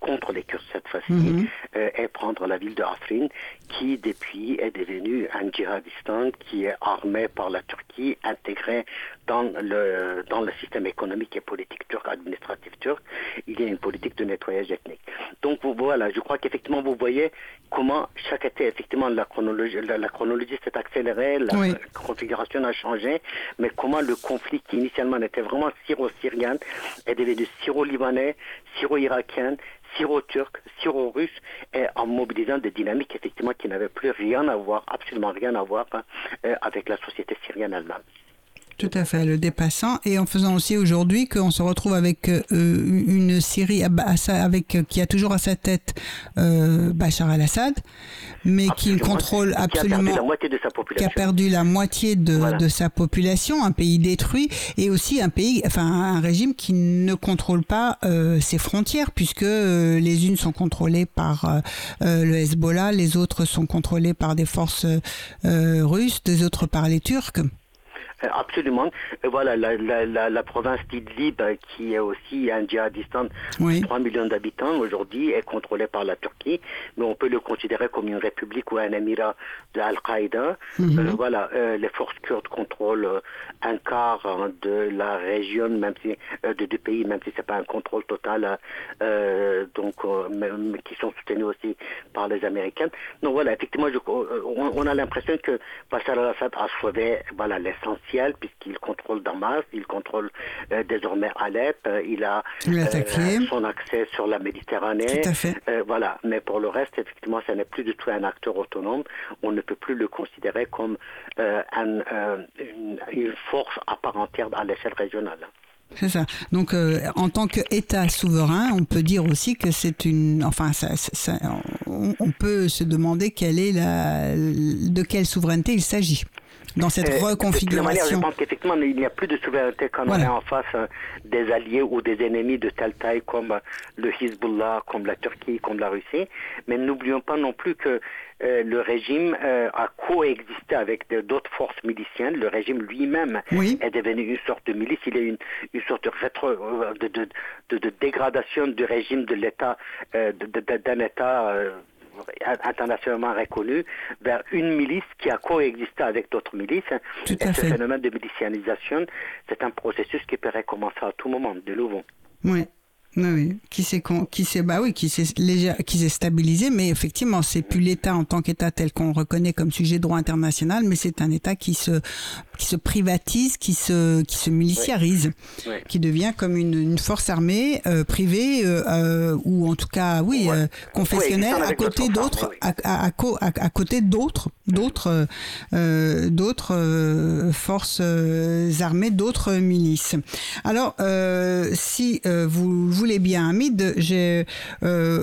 contre les Kurdes cette fois-ci Mhm. -hmm. et prendre la ville de Afrin qui depuis est devenu un djihadistan qui est armé par la Turquie, intégré dans le, dans le système économique et politique turc, administratif turc. Il y a une politique de nettoyage ethnique. Donc vous, voilà, je crois qu'effectivement vous voyez comment chaque été, effectivement, la chronologie, la, la chronologie s'est accélérée, la, oui. Configuration a changé, mais comment le conflit qui initialement était vraiment syro-syrien est devenu syro-libanais, syro-irakien, syro-turc, syro-russe, et en mobilisant des dynamiques effectivement qui n'avaient plus rien à voir, absolument rien à voir hein, euh, avec la société syrienne elle-même. Tout à fait, le dépassant. Et en faisant aussi aujourd'hui qu'on se retrouve avec euh, une Syrie avec euh, qui a toujours à sa tête euh, Bachar el-Assad, mais qui contrôle absolument, qui a perdu la moitié de, de, sa population, un pays détruit et aussi un pays, enfin un régime qui ne contrôle pas euh, ses frontières puisque euh, les unes sont contrôlées par le Hezbollah, les autres sont contrôlées par des forces russes, des autres par les Turcs. Euh, absolument. Euh, voilà, la, la, la, province d'Idlib, euh, qui est aussi un djihadistan de 3 millions d'habitants aujourd'hui, est contrôlée par la Turquie, mais on peut le considérer comme une république ou un émirat de Al-Qaïda. Mhm. voilà, les forces kurdes contrôlent un quart hein, de la région, même si de deux pays, même si c'est pas un contrôle total, donc mais, qui sont soutenus aussi par les Américains. Donc voilà, effectivement, je, on, on, a l'impression que Bachar al-Assad a sauvé voilà puisqu'il contrôle Damas, il contrôle euh, désormais Alep, euh, il a euh, son accès sur la Méditerranée. voilà, mais pour le reste, effectivement, ce n'est plus du tout un acteur autonome. On ne peut plus le considérer comme une, une, force à part entière à l'échelle régionale. C'est ça. Donc, en tant qu'État souverain, on peut dire aussi que c'est une. Enfin, ça, ça, on, peut se demander quelle est la, de quelle souveraineté il s'agit dans cette euh, reconfiguration. je pense qu'effectivement, il n'y a plus de souveraineté quand on est en face euh, des alliés ou des ennemis de telle taille comme euh, le Hezbollah, comme la Turquie, comme la Russie. Mais n'oublions pas non plus que le régime a coexisté avec d'autres forces miliciennes. Le régime lui-même est devenu une sorte de milice. Il est une, une sorte de, rétro, de, de, de, dégradation du régime de l'État, d'un État internationalement reconnu vers une milice qui a coexisté avec d'autres milices. et ce phénomène de milicianisation, c'est un processus qui pourrait commencer à tout moment, de nouveau. Oui. Oui, qui s'est qui s'est bah oui, qui s'est qui s'est stabilisé, mais effectivement, c'est plus l'État en tant qu'État tel qu'on reconnaît comme sujet de droit international, mais c'est un État qui se qui se privatise, qui se qui se miliciarise, qui devient comme une, une force armée euh, privée euh, euh, ou en tout cas oui euh, confessionnelle à côté d'autres à, à, à, côté d'autres d'autres euh, d'autres forces armées, d'autres milices. Alors si vous bien, Hamid, je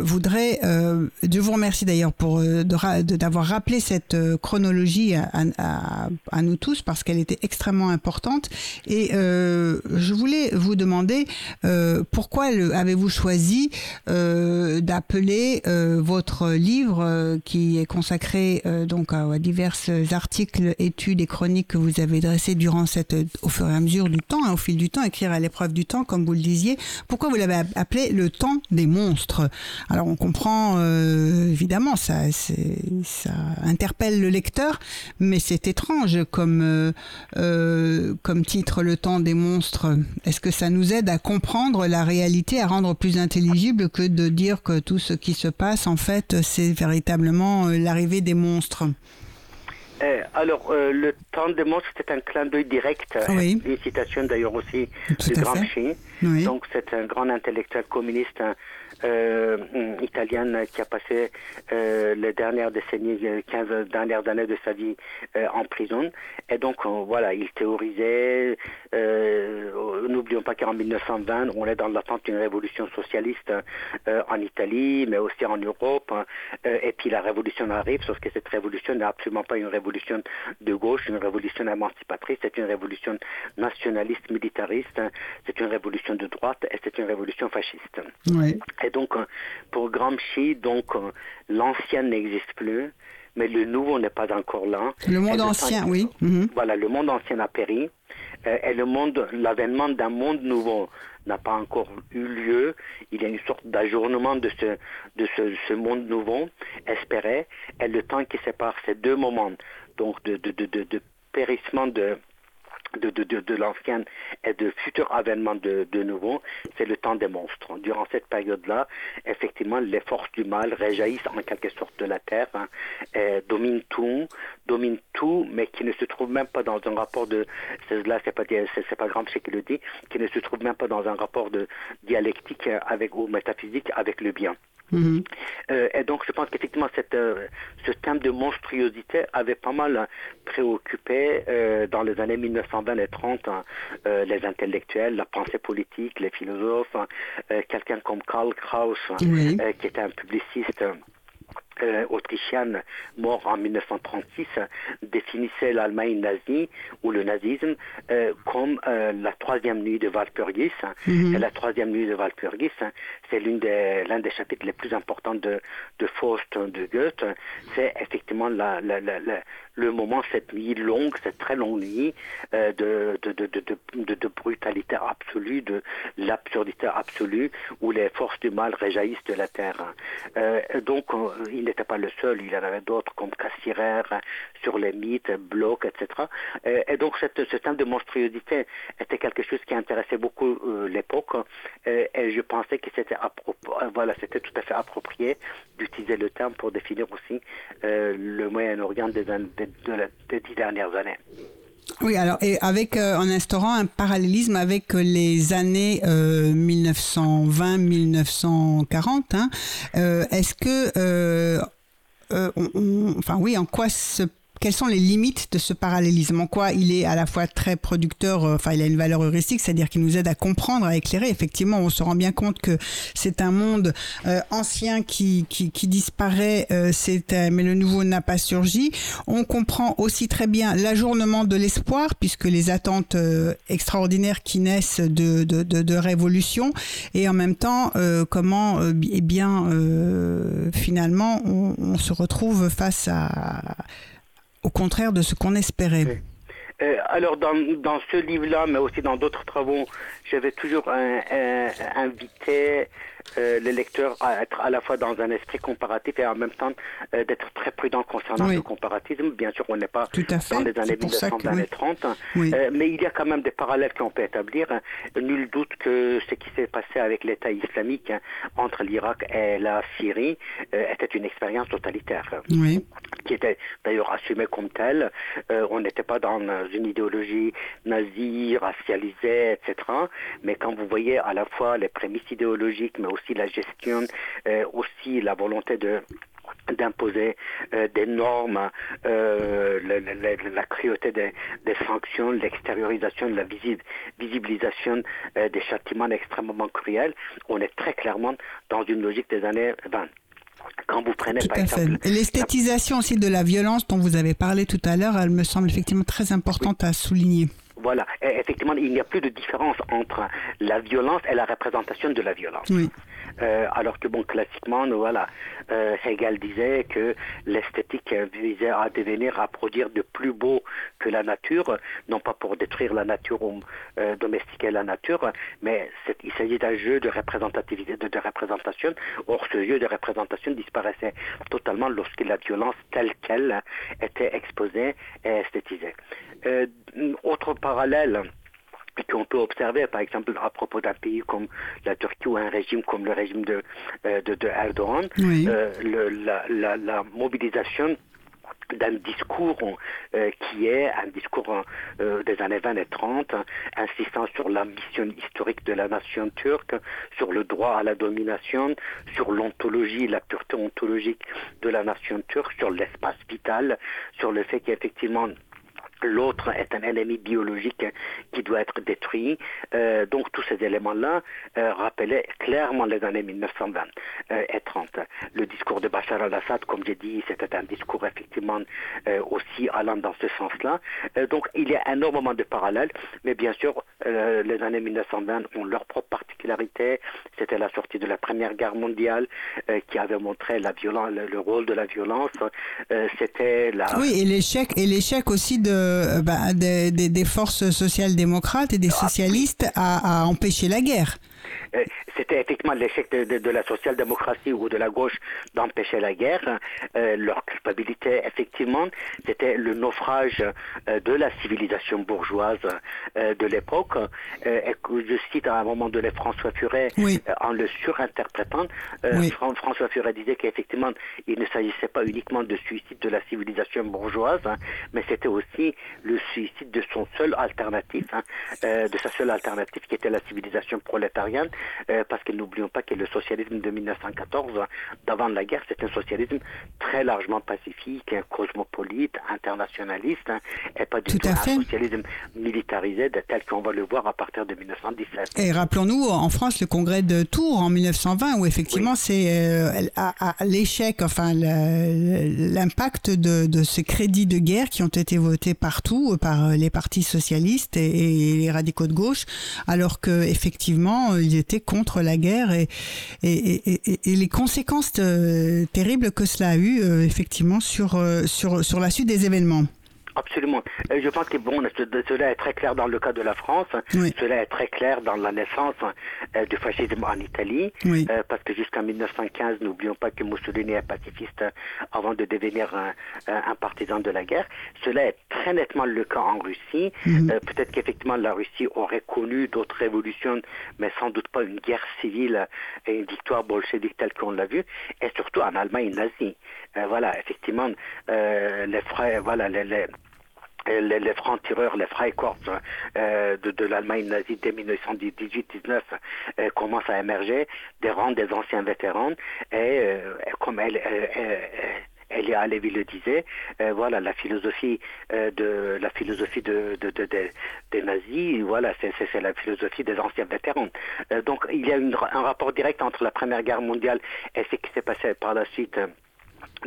voudrais je vous remercie d'ailleurs pour d'avoir rappelé cette chronologie à, à, à nous tous parce qu'elle était extrêmement importante. Et euh, je voulais vous demander euh, pourquoi avez-vous choisi euh, d'appeler votre livre qui est consacré donc à, divers articles, études et chroniques que vous avez dressés durant cette, au fur et à mesure du temps, hein, au fil du temps, écrire à l'épreuve du temps, comme vous le disiez. Pourquoi vous l'avez appelé le temps des monstres. Alors on comprend évidemment ça, ça interpelle le lecteur, mais c'est étrange comme euh, comme titre Le temps des monstres, est-ce que ça nous aide à comprendre la réalité, à rendre plus intelligible que de dire que tout ce qui se passe, en fait, c'est véritablement euh, l'arrivée des monstres? Eh, alors, euh, le temps des monstres, c'était un clin d'œil direct, une citation d'ailleurs aussi de Gramsci. Donc, c'est un grand intellectuel communiste hein, euh, italienne qui a passé euh, les dernières décennies, 15 euh, dernières années de sa vie euh, en prison. Et donc, euh, voilà, il théorisait, n'oublions pas qu'en 1920, on est dans l'attente d'une révolution socialiste en Italie, mais aussi en Europe. Hein. et puis la révolution arrive, sauf que cette révolution n'est absolument pas une révolution de gauche, une révolution émancipatrice, c'est une révolution nationaliste, militariste, hein. c'est une révolution de droite et c'est une révolution fasciste. Oui donc, euh, pour Gramsci, donc, euh, l'ancien n'existe plus, mais le nouveau n'est pas encore là. Le monde ancien, oui. Mhm. Voilà, le monde ancien a péri, euh, et le monde, l'avènement d'un monde nouveau n'a pas encore eu lieu. Il y a une sorte d'ajournement de ce, de ce, ce, monde nouveau espéré, et le temps qui sépare ces deux moments, donc de, de, de, de, de périssement de de, de, de, de l'ancien et de futurs avènements de, de nouveau, c'est le temps des monstres. Durant cette période-là, effectivement, les forces du mal réjaillissent en quelque sorte de la terre, hein, et dominent tout, dominent tout, mais qui ne se trouvent même pas dans un rapport de, là c'est pas, c'est pas qui le dit, qui ne se trouvent même pas dans un rapport de dialectique avec ou métaphysique avec le bien. Mhm. Euh, et donc, je pense qu'effectivement, euh, ce thème de monstruosité avait pas mal préoccupé euh, dans les années 1920 et 30 hein, les intellectuels, la pensée politique, les philosophes, hein, quelqu'un comme Karl Kraus, hein, qui était un publiciste euh, autrichienne mort en 1936 définissait l'Allemagne nazie ou le nazisme euh, comme euh, la troisième nuit de Walpurgis. Mhm. La troisième nuit de Walpurgis, c'est des l'un des chapitres les plus importants de de Faust de Goethe. C'est effectivement la, la, la, le moment, cette nuit longue, cette très longue nuit de, de, de, de, de brutalité absolue, de l'absurdité absolue, où les forces du mal réjaillissent de la terre. donc, il n'était pas le seul, il y en avait d'autres comme Cassirer sur les mythes, Bloch, etc. Et, donc cette, ce thème de monstruosité était quelque chose qui intéressait beaucoup euh, l'époque et je pensais que c'était euh, voilà, c'était tout à fait approprié d'utiliser le terme pour définir aussi euh, le Moyen-Orient des, des dix dernières années. Oui, alors et avec en instaurant un parallélisme avec les années 1920-1940, hein, est-ce que, enfin oui, en quoi ce quelles sont les limites de ce parallélisme? En quoi il est à la fois très producteur, euh, enfin il a une valeur heuristique, c'est-à-dire qu'il nous aide à comprendre, à éclairer? Effectivement, on se rend bien compte que c'est un monde euh, ancien qui, qui, qui disparaît, euh, mais le nouveau n'a pas surgi. On comprend aussi très bien l'ajournement de l'espoir, puisque les attentes extraordinaires qui naissent de, de, de, de, révolution, et en même temps comment, eh bien, finalement, on, on se retrouve face à au contraire de ce qu'on espérait. Euh, alors dans, dans ce livre-là, mais aussi dans d'autres travaux, j'avais toujours invité euh, le lecteur à être à la fois dans un esprit comparatif et en même temps euh, d'être très prudent concernant le comparatisme. Bien sûr, on n'est pas dans les années 1930, euh, mais il y a quand même des parallèles qu'on peut établir. Nul doute que ce qui s'est passé avec l'État islamique hein, entre l'Irak et la Syrie était une expérience totalitaire, qui était d'ailleurs assumée comme telle. on n'était pas dans une idéologie nazie, racialisée, etc. Mais quand vous voyez à la fois les prémices idéologiques, mais aussi la gestion, euh, aussi la volonté de d'imposer euh, des normes, euh, la, cruauté des, sanctions, l'extériorisation, la visibilisation des châtiments extrêmement cruels, on est très clairement dans une logique des années 20 quand vous prenez par exemple l'esthétisation aussi de la violence dont vous avez parlé tout à l'heure, elle me semble effectivement très importante à souligner. Voilà, effectivement, il n'y a plus de différence entre la violence et la représentation de la violence. Oui. Euh, alors que bon, classiquement, voilà, euh, Hegel disait que l'esthétique visait à devenir, à produire de plus beau que la nature, non pas pour détruire la nature ou euh, domestiquer la nature, mais il s'agit d'un jeu de représentativité, de, de, représentation. Or, ce jeu de représentation disparaissait totalement lorsque la violence telle qu'elle était exposée et esthétisée. Euh, autre parallèle qu'on peut observer, par exemple, à propos d'un pays comme la Turquie ou un régime comme le régime de, euh, de, de Erdogan, euh, le, la, la, la, mobilisation d'un discours euh, qui est un discours euh, des années 20 et 30, insistant sur la mission historique de la nation turque, sur le droit à la domination, sur l'ontologie, la pureté ontologique de la nation turque, sur l'espace vital, sur le fait qu'effectivement l'autre est un ennemi biologique qui doit être détruit. Euh, donc tous ces éléments-là euh, rappelaient clairement les années 1920 euh, et 30. Le discours de Bachar al-Assad, comme j'ai dit, c'était un discours effectivement aussi allant dans ce sens-là. Donc il y a énormément de parallèles, mais bien sûr, les années 1920 ont leur propre particularité. C'était la sortie de la Première Guerre mondiale qui avait montré le, rôle de la violence. C'était la... Oui, et l'échec aussi de euh, bah, des, des, forces social-démocrates et des ah, socialistes à, à, empêcher la guerre. Euh, c'était effectivement l'échec de, la social-démocratie ou de la gauche d'empêcher la guerre. Euh, leur culpabilité, effectivement, c'était le naufrage euh, de la civilisation bourgeoise euh, de l'époque. que je cite à un moment donné François Furet en le surinterprétant. François Furet disait qu'effectivement, il ne s'agissait pas uniquement de suicide de la civilisation bourgeoise, hein, mais c'était aussi le suicide de son seul alternatif, hein, de sa seule alternative qui était la civilisation prolétarienne. Euh, parce que n'oublions pas que le socialisme de 1914, d'avant la guerre, c'est un socialisme très largement pacifique, cosmopolite, internationaliste, hein, et pas du tout, un socialisme militarisé tel qu'on va le voir à partir de 1917. Et rappelons-nous en France le congrès de Tours en 1920 où effectivement c'est euh, à, l'échec, enfin l'impact de, ces crédits de guerre qui ont été votés partout par les partis socialistes et, les radicaux de gauche, alors que effectivement ils contre la guerre et, les conséquences euh, terribles que cela a eu euh, effectivement euh, sur la suite des événements. Absolument. Euh, je pense que bon, cela est très clair dans le cas de la France. Cela est très clair dans la naissance euh, du fascisme en Italie. Euh, parce que jusqu'en 1915, n'oublions pas que Mussolini est pacifiste avant de devenir un, un, partisan de la guerre. Cela est très nettement le cas en Russie. Mhm. Peut-être qu'effectivement la Russie aurait connu d'autres révolutions, mais sans doute pas une guerre civile et une victoire bolchevique telle qu'on l'a vu. Et surtout en Allemagne nazie. voilà, effectivement, les frères, voilà, les, les les, les francs-tireurs, les Freikorps euh, de, de l'Allemagne nazie dès 1918-19 euh, commencent à émerger des rangs des anciens vétérans et euh, comme elle, Elia Lévy le disait, euh, voilà la philosophie euh, de la philosophie de, de, de, des nazis, voilà c'est la philosophie des anciens vétérans. Euh, donc il y a une, un rapport direct entre la Première Guerre mondiale et ce qui s'est passé par la suite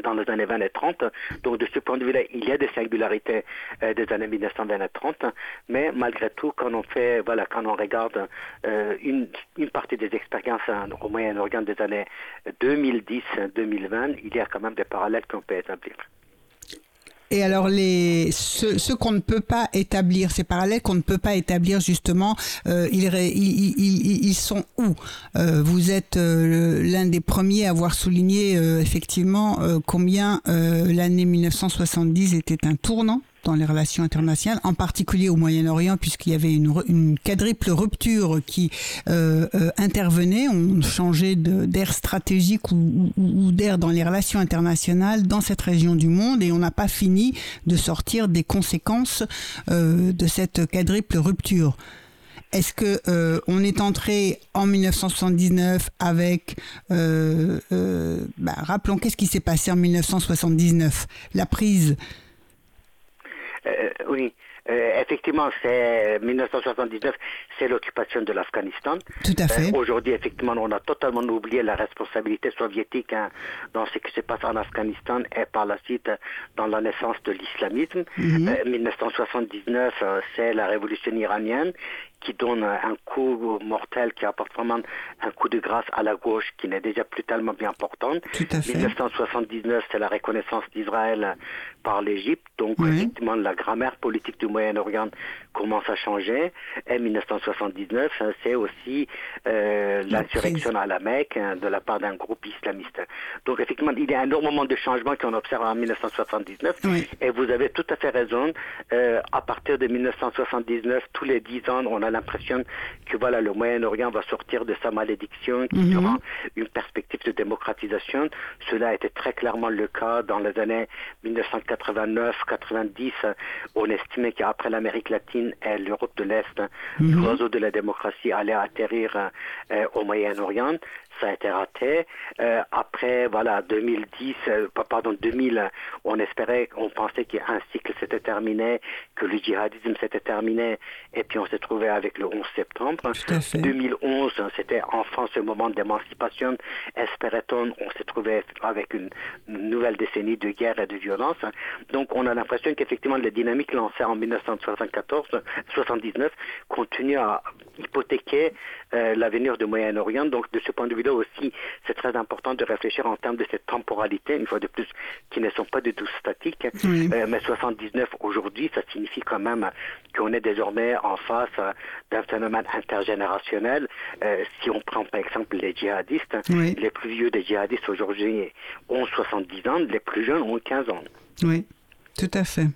dans les années 20 et 30. Donc de ce point de vue-là, il y a des singularités euh, des années 1920 et 30, mais malgré tout, quand on fait, voilà, quand on regarde euh, une, une, partie des expériences hein, au Moyen-Orient des années 2010-2020, il y a quand même des parallèles qu'on peut établir. Et alors les ceux qu'on ne peut pas établir, ces parallèles qu'on ne peut pas établir justement, euh, ils, ils, ils, sont où? Euh, Vous êtes euh, l'un des premiers à avoir souligné euh, effectivement combien l'année 1970 était un tournant dans les relations internationales, en particulier au Moyen-Orient, puisqu'il y avait une, quadruple rupture qui euh, euh, intervenait. On changeait d'air stratégique ou, ou, d'air dans les relations internationales dans cette région du monde et on n'a pas fini de sortir des conséquences euh, de cette quadruple rupture. Est-ce que on est entré en 1979 avec, bah, rappelons qu'est-ce qui s'est passé en 1979, la prise euh, oui. Euh, effectivement, c'est 1979, c'est l'occupation de l'Afghanistan. Tout à fait. Euh, aujourd'hui, effectivement, on a totalement oublié la responsabilité soviétique hein, dans ce qui se passe en Afghanistan et par la suite dans la naissance de l'islamisme. 1979, mhm. c'est la révolution iranienne qui donne un coup mortel, qui apporte vraiment un coup de grâce à la gauche qui n'est déjà plus tellement bien importante. 1979, c'est la reconnaissance d'Israël par l'Égypte. Donc, effectivement, la grammaire politique du Moyen-Orient commence à changer. Et 1979, c'est aussi euh, l'insurrection à la Mecque hein, de la part d'un groupe islamiste. Donc, effectivement, il y a énormément de changements qu'on observe en 1979. Et vous avez tout à fait raison. Euh, à partir de 1979, tous les dix ans, on a l'impression que voilà, le Moyen-Orient va sortir de sa malédiction, qui sera mhm. une perspective de démocratisation. Cela a été très clairement le cas dans les années 1989-90. On estimait qu'après l'Amérique latine et l'Europe de l'Est, le mhm. réseau de la démocratie allait atterrir euh, au Moyen-Orient ça a été raté. Euh, après, voilà, 2010, euh, pardon, 2000, on espérait, on pensait qu'un cycle s'était terminé, que le djihadisme s'était terminé, et puis on s'est trouvé avec le 11 septembre. 2011, c'était enfin ce moment d'émancipation. Espérait-on, on s'est trouvé avec une nouvelle décennie de guerre et de violence. Donc, on a l'impression qu'effectivement, les dynamiques lancées en 1974, 79, continuent à hypothéquer euh, l'avenir du Moyen-Orient. Donc, de ce point de vue là aussi, c'est très important de réfléchir en termes de cette temporalité, une fois de plus, qui ne sont pas du tout statiques. Euh, mais 79 aujourd'hui, ça signifie quand même qu'on est désormais en face d'un phénomène intergénérationnel. Euh, si on prend par exemple les djihadistes, les plus vieux des djihadistes aujourd'hui ont 70 ans, les plus jeunes ont 15 ans. Oui, tout à fait.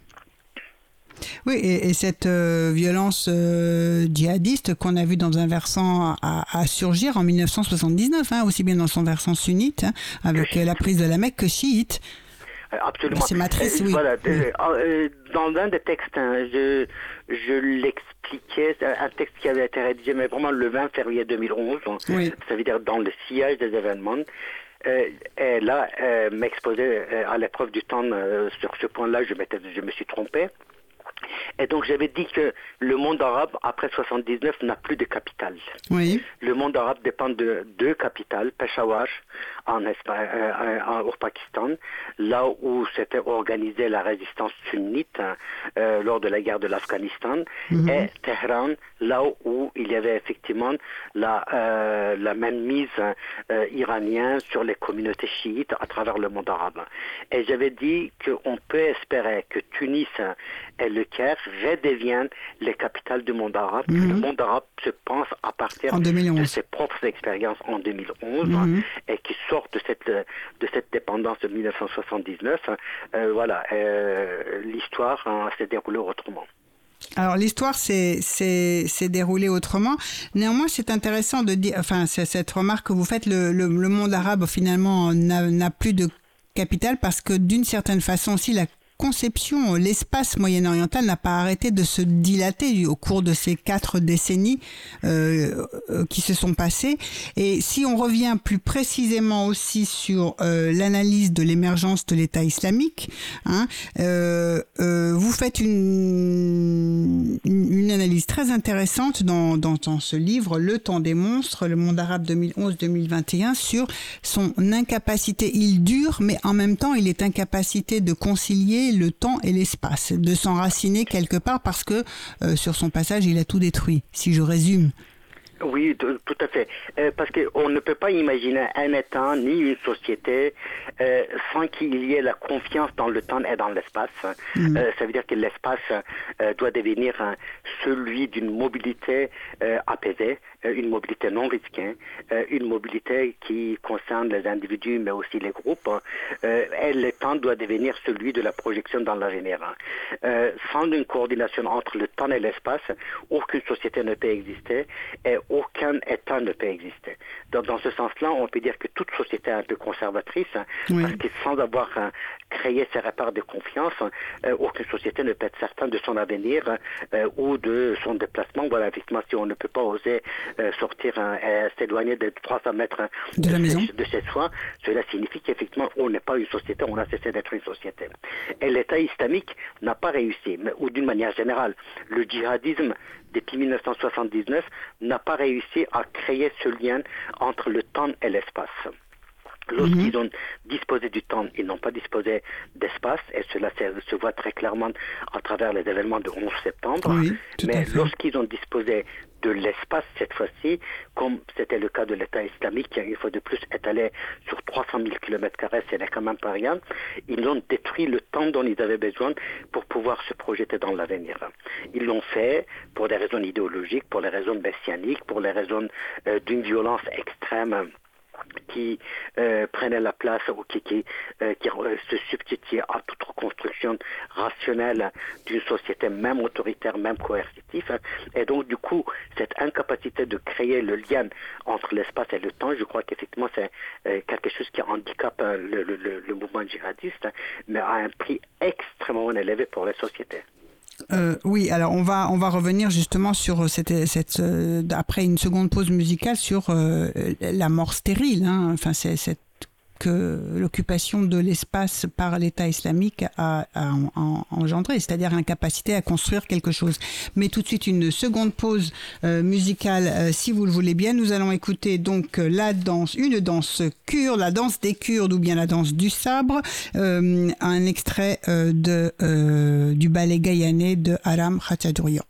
Oui, et, cette euh, violence euh, djihadiste qu'on a vue dans un versant à, surgir en 1979, hein, aussi bien dans son versant sunnite, hein, avec la prise de la Mecque, que chiite. Absolument. C'est matrice, oui. Voilà, dans un des textes, hein, je, je l'expliquais, un texte qui avait été rédigé, mais vraiment le 20 février 2011, ça veut dire dans le sillage des événements. Euh, et là, m'exposait à l'épreuve du temps sur ce point-là, je, je me suis trompé. Et donc j'avais dit que le monde arabe, après 79, n'a plus de capitale. Oui. Le monde arabe dépend de deux capitales, Peshawar en Espagne, euh, euh, au Pakistan, là où s'était organisée la résistance sunnite hein, euh, lors de la guerre de l'Afghanistan, mhm. et Téhéran, là où il y avait effectivement la, la même mise hein, iranienne sur les communautés chiites à travers le monde arabe. Et j'avais dit qu'on peut espérer que Tunis et le Caire redeviennent les capitales du monde arabe. Mhm. Le monde arabe se pense à partir de ses propres expériences en 2011 mhm. et qui sortent de cette, de cette dépendance de 1979. Euh, voilà, euh, l'histoire hein, s'est déroulée autrement. Alors l'histoire s'est déroulée autrement. Néanmoins, c'est intéressant de dire, enfin, cette remarque que vous faites, le, le, le monde arabe finalement n'a plus de capitale parce que d'une certaine façon aussi la conception, l'espace moyen-oriental n'a pas arrêté de se dilater au cours de ces quatre décennies euh, euh, qui se sont passées. Et si on revient plus précisément aussi sur euh, l'analyse de l'émergence de l'État islamique, hein, vous faites une, analyse très intéressante dans, dans, ce livre, Le temps des monstres, le monde arabe 2011-2021, sur son incapacité. Il dure, mais en même temps, il est incapacité de concilier le temps et l'espace, de s'enraciner quelque part parce que euh, sur son passage, il a tout détruit, si je résume. Oui, tout à fait. Euh, parce qu'on ne peut pas imaginer un État ni une société euh, sans qu'il y ait la confiance dans le temps et dans l'espace. Mm. Euh, ça veut dire que l'espace doit devenir celui d'une mobilité apaisée, une mobilité non risquée, une mobilité qui concerne les individus mais aussi les groupes. et le temps doit devenir celui de la projection dans l'avenir. sans une coordination entre le temps et l'espace, aucune société ne peut exister. Et aucun État ne peut exister. dans ce sens-là, on peut dire que toute société est un peu conservatrice, hein, parce que sans avoir hein, créé ces repères de confiance, euh, aucune société ne peut être certaine de son avenir euh, ou de son déplacement. Voilà, effectivement, si on ne peut pas oser euh, sortir et s'éloigner de 300 mètres de, la maison. de chez soi, cela signifie qu'effectivement, on n'est pas une société, on a cessé d'être une société. Et l'État islamique n'a pas réussi, mais, ou d'une manière générale, le djihadisme depuis 1979, n'a pas réussi à créer ce lien entre le temps et l'espace. Lorsqu'ils mhm. ont disposé du temps, ils n'ont pas disposé d'espace, et cela se, voit très clairement à travers les événements du 11 septembre. Mais lorsqu'ils ont disposé de l'espace cette fois-ci, comme c'était le cas de l'État islamique qui, une fois de plus, est allé sur 300 000 km, ce n'est quand même pas rien. Ils ont détruit le temps dont ils avaient besoin pour pouvoir se projeter dans l'avenir. Ils l'ont fait pour des raisons idéologiques, pour les raisons messianiques, pour les raisons euh, d'une violence extrême qui euh, prenait la place ou qui, qui, euh, qui euh, se substituait à toute reconstruction rationnelle d'une société même autoritaire, même coercitive. Et donc, du coup, cette incapacité de créer le lien entre l'espace et le temps, je crois qu'effectivement, c'est quelque chose qui handicape le, le, le mouvement djihadiste, mais à un prix extrêmement élevé pour les sociétés. Euh, oui, alors on va on va revenir justement sur cette, cette euh, après une seconde pause musicale sur euh, la mort stérile. Hein. Enfin, c'est cette que l'occupation de l'espace par l'État islamique a, engendré, c'est-à-dire l'incapacité à construire quelque chose. Mais tout de suite une seconde pause euh, musicale, euh, si vous le voulez bien. Nous allons écouter donc la danse, une danse kurde, la danse des Kurdes ou bien la danse du sabre, euh, un extrait de, du ballet gaïanais de Aram Khachadourian.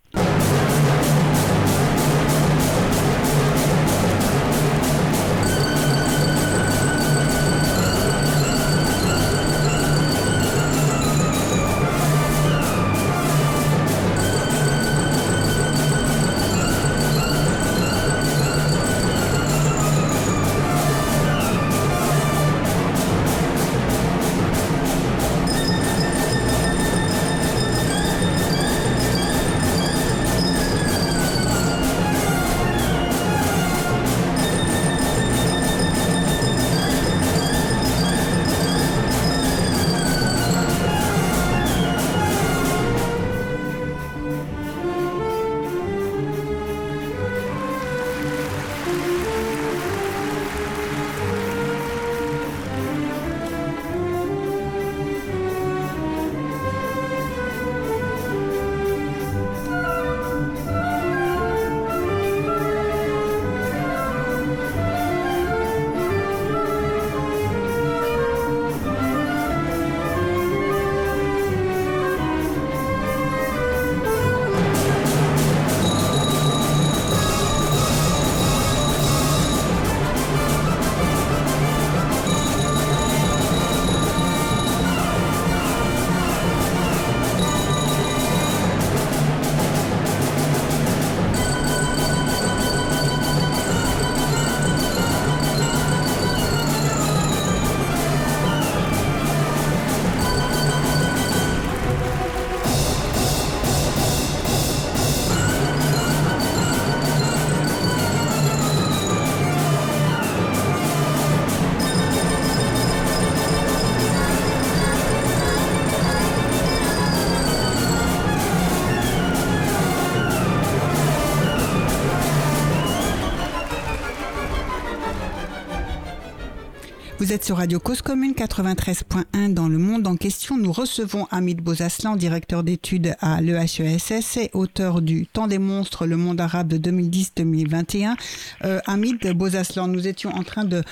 Vous êtes sur Radio Cause Commune 93.1 dans le monde en question. Nous recevons Hamid Bozaslan, directeur d'études à l'EHESS et auteur du Temps des monstres, le monde arabe de 2010-2021. Euh, Hamid Bozaslan, nous étions en train de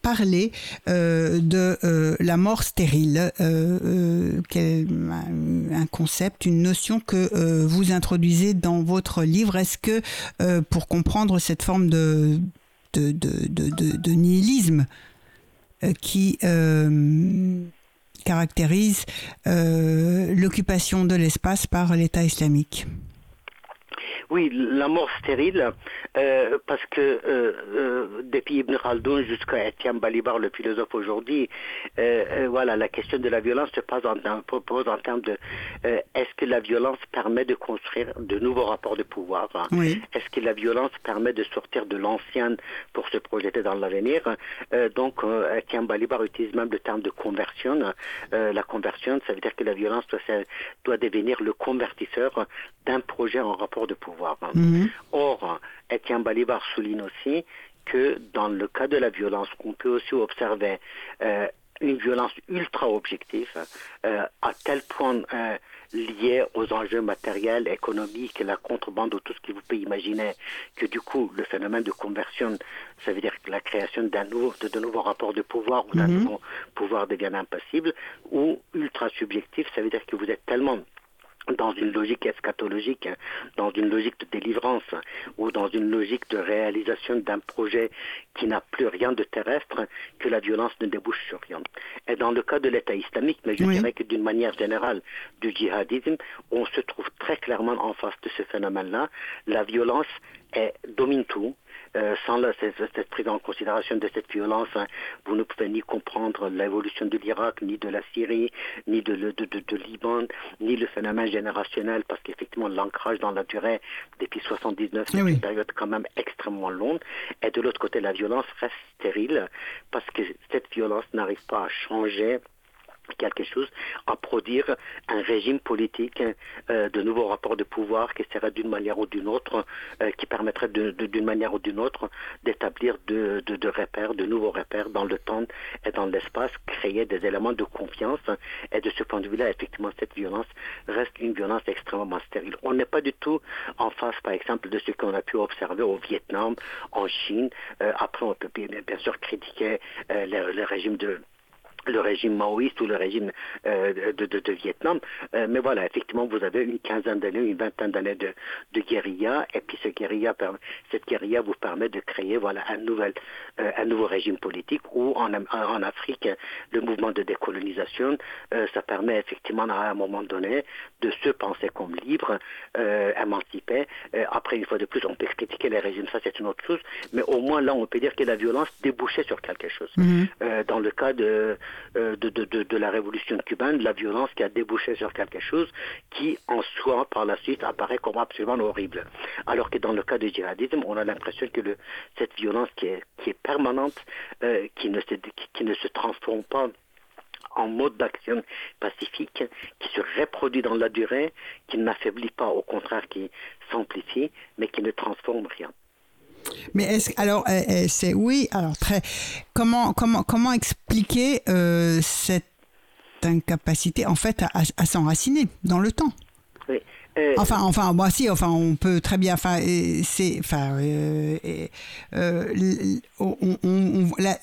parler euh, de euh, la mort stérile, euh, un concept, une notion que vous introduisez dans votre livre. Est-ce que pour comprendre cette forme de, nihilisme qui euh, caractérise euh, l'occupation de l'espace par l'État islamique. Oui, la mort stérile, euh, parce que euh, euh, depuis Ibn Khaldun jusqu'à Etienne Balibar, le philosophe aujourd'hui, voilà, la question de la violence se pose en, pose en termes de est-ce que la violence permet de construire de nouveaux rapports de pouvoir hein? Est-ce que la violence permet de sortir de l'ancienne pour se projeter dans l'avenir? Donc, Etienne Balibar utilise même le terme de conversion. la conversion, ça veut dire que la violence doit, doit devenir le convertisseur d'un projet en rapport de pouvoir. Mhm. Or, Etienne Balibar souligne aussi que dans le cas de la violence, on peut aussi observer euh, une violence ultra objective, euh, à tel point euh, liée aux enjeux matériels, économiques, la contrebande ou tout ce que vous pouvez imaginer, que du coup, le phénomène de conversion, ça veut dire que la création d'un nouveau, de, de, nouveaux rapports de pouvoir ou d'un mhm. nouveau pouvoir devient impossible, ou ultra subjectif, ça veut dire que vous êtes tellement dans une logique eschatologique, dans une logique de délivrance ou dans une logique de réalisation d'un projet qui n'a plus rien de terrestre, que la violence ne débouche sur rien. Et dans le cas de l'État islamique, mais je dirais que d'une manière générale du djihadisme, on se trouve très clairement en face de ce phénomène-là. La violence est, domine tout, euh, sans la, cette, cette, prise en considération de cette violence, hein, vous ne pouvez ni comprendre l'évolution de l'Irak, ni de la Syrie, ni de, de, de, de, Liban, ni le phénomène générationnel, parce qu'effectivement l'ancrage dans la durée depuis 79, c'est une période quand même extrêmement longue. Et de l'autre côté, la violence reste stérile, parce que cette violence n'arrive pas à changer quelque chose à produire un régime politique euh, de nouveaux rapports de pouvoir qui serait d'une manière ou d'une autre, euh, qui permettrait d'une manière ou d'une autre d'établir de, de, repères, de nouveaux repères dans le temps et dans l'espace, créer des éléments de confiance. Et de ce point de vue-là, effectivement, cette violence reste une violence extrêmement stérile. On n'est pas du tout en face, par exemple, de ce qu'on a pu observer au Vietnam, en Chine. Euh, après, on peut bien, bien sûr critiquer le, le régime de le régime maoïste ou le régime euh, de, de, de, Vietnam. Euh, mais voilà, effectivement, vous avez une quinzaine d'années, une vingtaine d'années de, de, guérilla, et puis ce guérilla, cette guérilla vous permet de créer voilà un nouvel, euh, un nouveau régime politique. Ou en, en Afrique, le mouvement de décolonisation, ça permet effectivement à un moment donné de se penser comme libre, émancipé. après, une fois de plus, on peut critiquer les régimes, ça c'est une autre chose, mais au moins là, on peut dire que la violence débouchait sur quelque chose. Mm-hmm. dans le cas de euh, de, de, de, de, la révolution cubaine, de la violence qui a débouché sur quelque chose qui, en soi, par la suite, apparaît comme absolument horrible. Alors que dans le cas du djihadisme, on a l'impression que cette violence qui est, permanente, euh, qui, ne se, ne se transforme pas en mode d'action pacifique qui se reproduit dans la durée, qui n'affaiblit pas, au contraire, qui s'amplifie, mais qui ne transforme rien. Mais est-ce alors euh, euh, c'est oui alors très comment comment comment expliquer euh, cette incapacité en fait à, s'enraciner dans le temps? Oui. Enfin, enfin, moi si, enfin, on peut très bien. Enfin, c'est, enfin,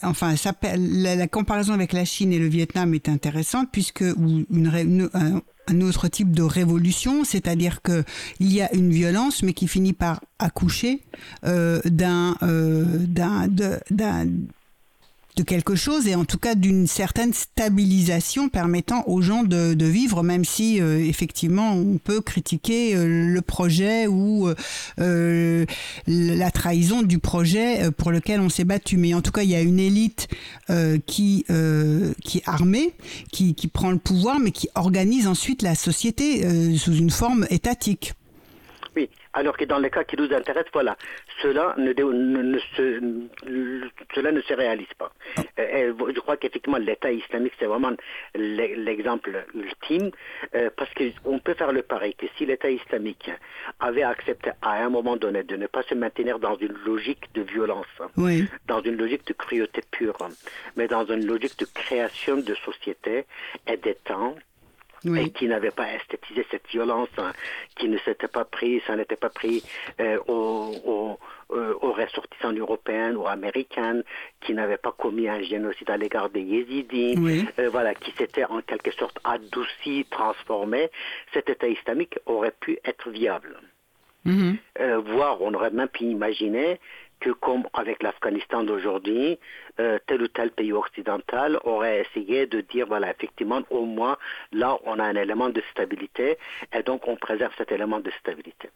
enfin, ça, la, la, comparaison avec la Chine et le Vietnam est intéressante puisque une, une, un autre type de révolution, c'est-à-dire que il y a une violence, mais qui finit par accoucher euh, d'un, euh, d'un, d'un de quelque chose et en tout cas d'une certaine stabilisation permettant aux gens de, vivre, même si euh, effectivement on peut critiquer euh, le projet ou euh, la trahison du projet pour lequel on s'est battu. Mais en tout cas, il y a une élite qui, qui est armée, qui, qui prend le pouvoir, mais qui organise ensuite la société sous une forme étatique. Oui, alors que dans les cas qui nous intéressent, voilà, cela ne, ne, se, cela ne se réalise pas. Euh, je crois qu'effectivement l'État islamique c'est vraiment l'exemple ultime euh, parce qu'on peut faire le pari que si l'État islamique avait accepté à un moment donné de ne pas se maintenir dans une logique de violence, dans une logique de cruauté pure, mais dans une logique de création de société et d'état, et qui n'avait pas esthétisé cette violence, hein, qui ne s'était pas pris, ça n'était pas pris euh, aux, euh, ressortissants européens ou américains, qui n'avait pas commis un génocide à l'égard des yézidis, euh, voilà, qui s'était en quelque sorte adouci, transformé, cet État islamique aurait pu être viable. Mm-hmm. Euh, voire, on aurait même pu imaginer que comme avec l'Afghanistan d'aujourd'hui, euh, tel ou tel pays occidental aurait essayé de dire, voilà, effectivement, au moins, là, on a un élément de stabilité, et donc on préserve cet élément de stabilité.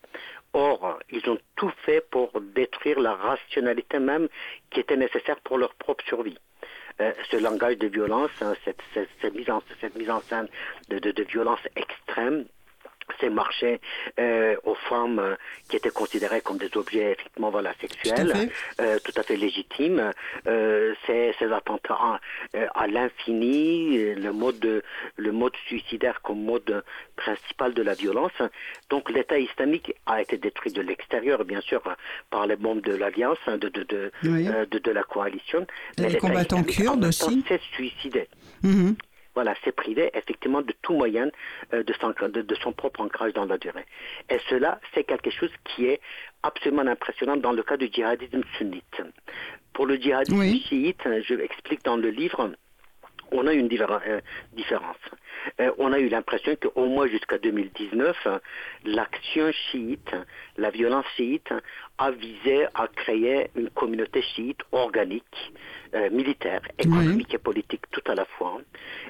Or, ils ont tout fait pour détruire la rationalité même qui était nécessaire pour leur propre survie. Euh, ce langage de violence, hein, cette, mise en, cette, mise en, scène de, de, de violence extrême, ces marchés euh, aux femmes euh, qui étaient considérées comme des objets effectivement voilà sexuels euh, tout à fait légitimes. Euh, ces, ces attentats à, l'infini le mode le mode suicidaire comme mode principal de la violence. Donc l'État islamique a été détruit de l'extérieur bien sûr par les bombes de l'alliance de de de, de, de, la coalition. Mais les combattants kurdes aussi. s'est suicidé. Mm-hmm voilà, s'est privé effectivement de tout moyen euh, de, son, de, son, propre ancrage dans la durée. Et cela, c'est quelque chose qui est absolument impressionnant dans le cas du djihadisme sunnite. Pour le djihadisme chiite, je explique dans le livre, on a une euh, différence. Euh, on a eu l'impression qu'au moins jusqu'à 2019, l'action chiite, la violence chiite, a visé à créer une communauté chiite organique, euh, militaire, économique et politique tout à la fois,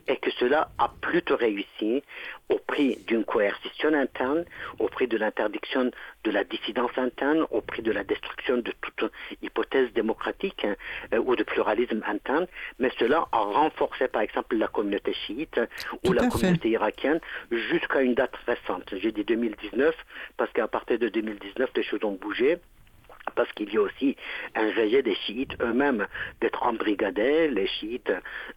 et que cela a plutôt réussi au prix d'une coercition interne, au prix de l'interdiction de la dissidence interne, au prix de la destruction de toute hypothèse démocratique hein, euh, ou de pluralisme interne, mais cela a renforcé par exemple la communauté chiite ou la communauté irakienne jusqu'à une date récente. J'ai dit 2019 parce qu'à partir de 2019, les choses ont bougé parce qu'il y a aussi un rejet des chiites eux-mêmes d'être embrigadés. Les chiites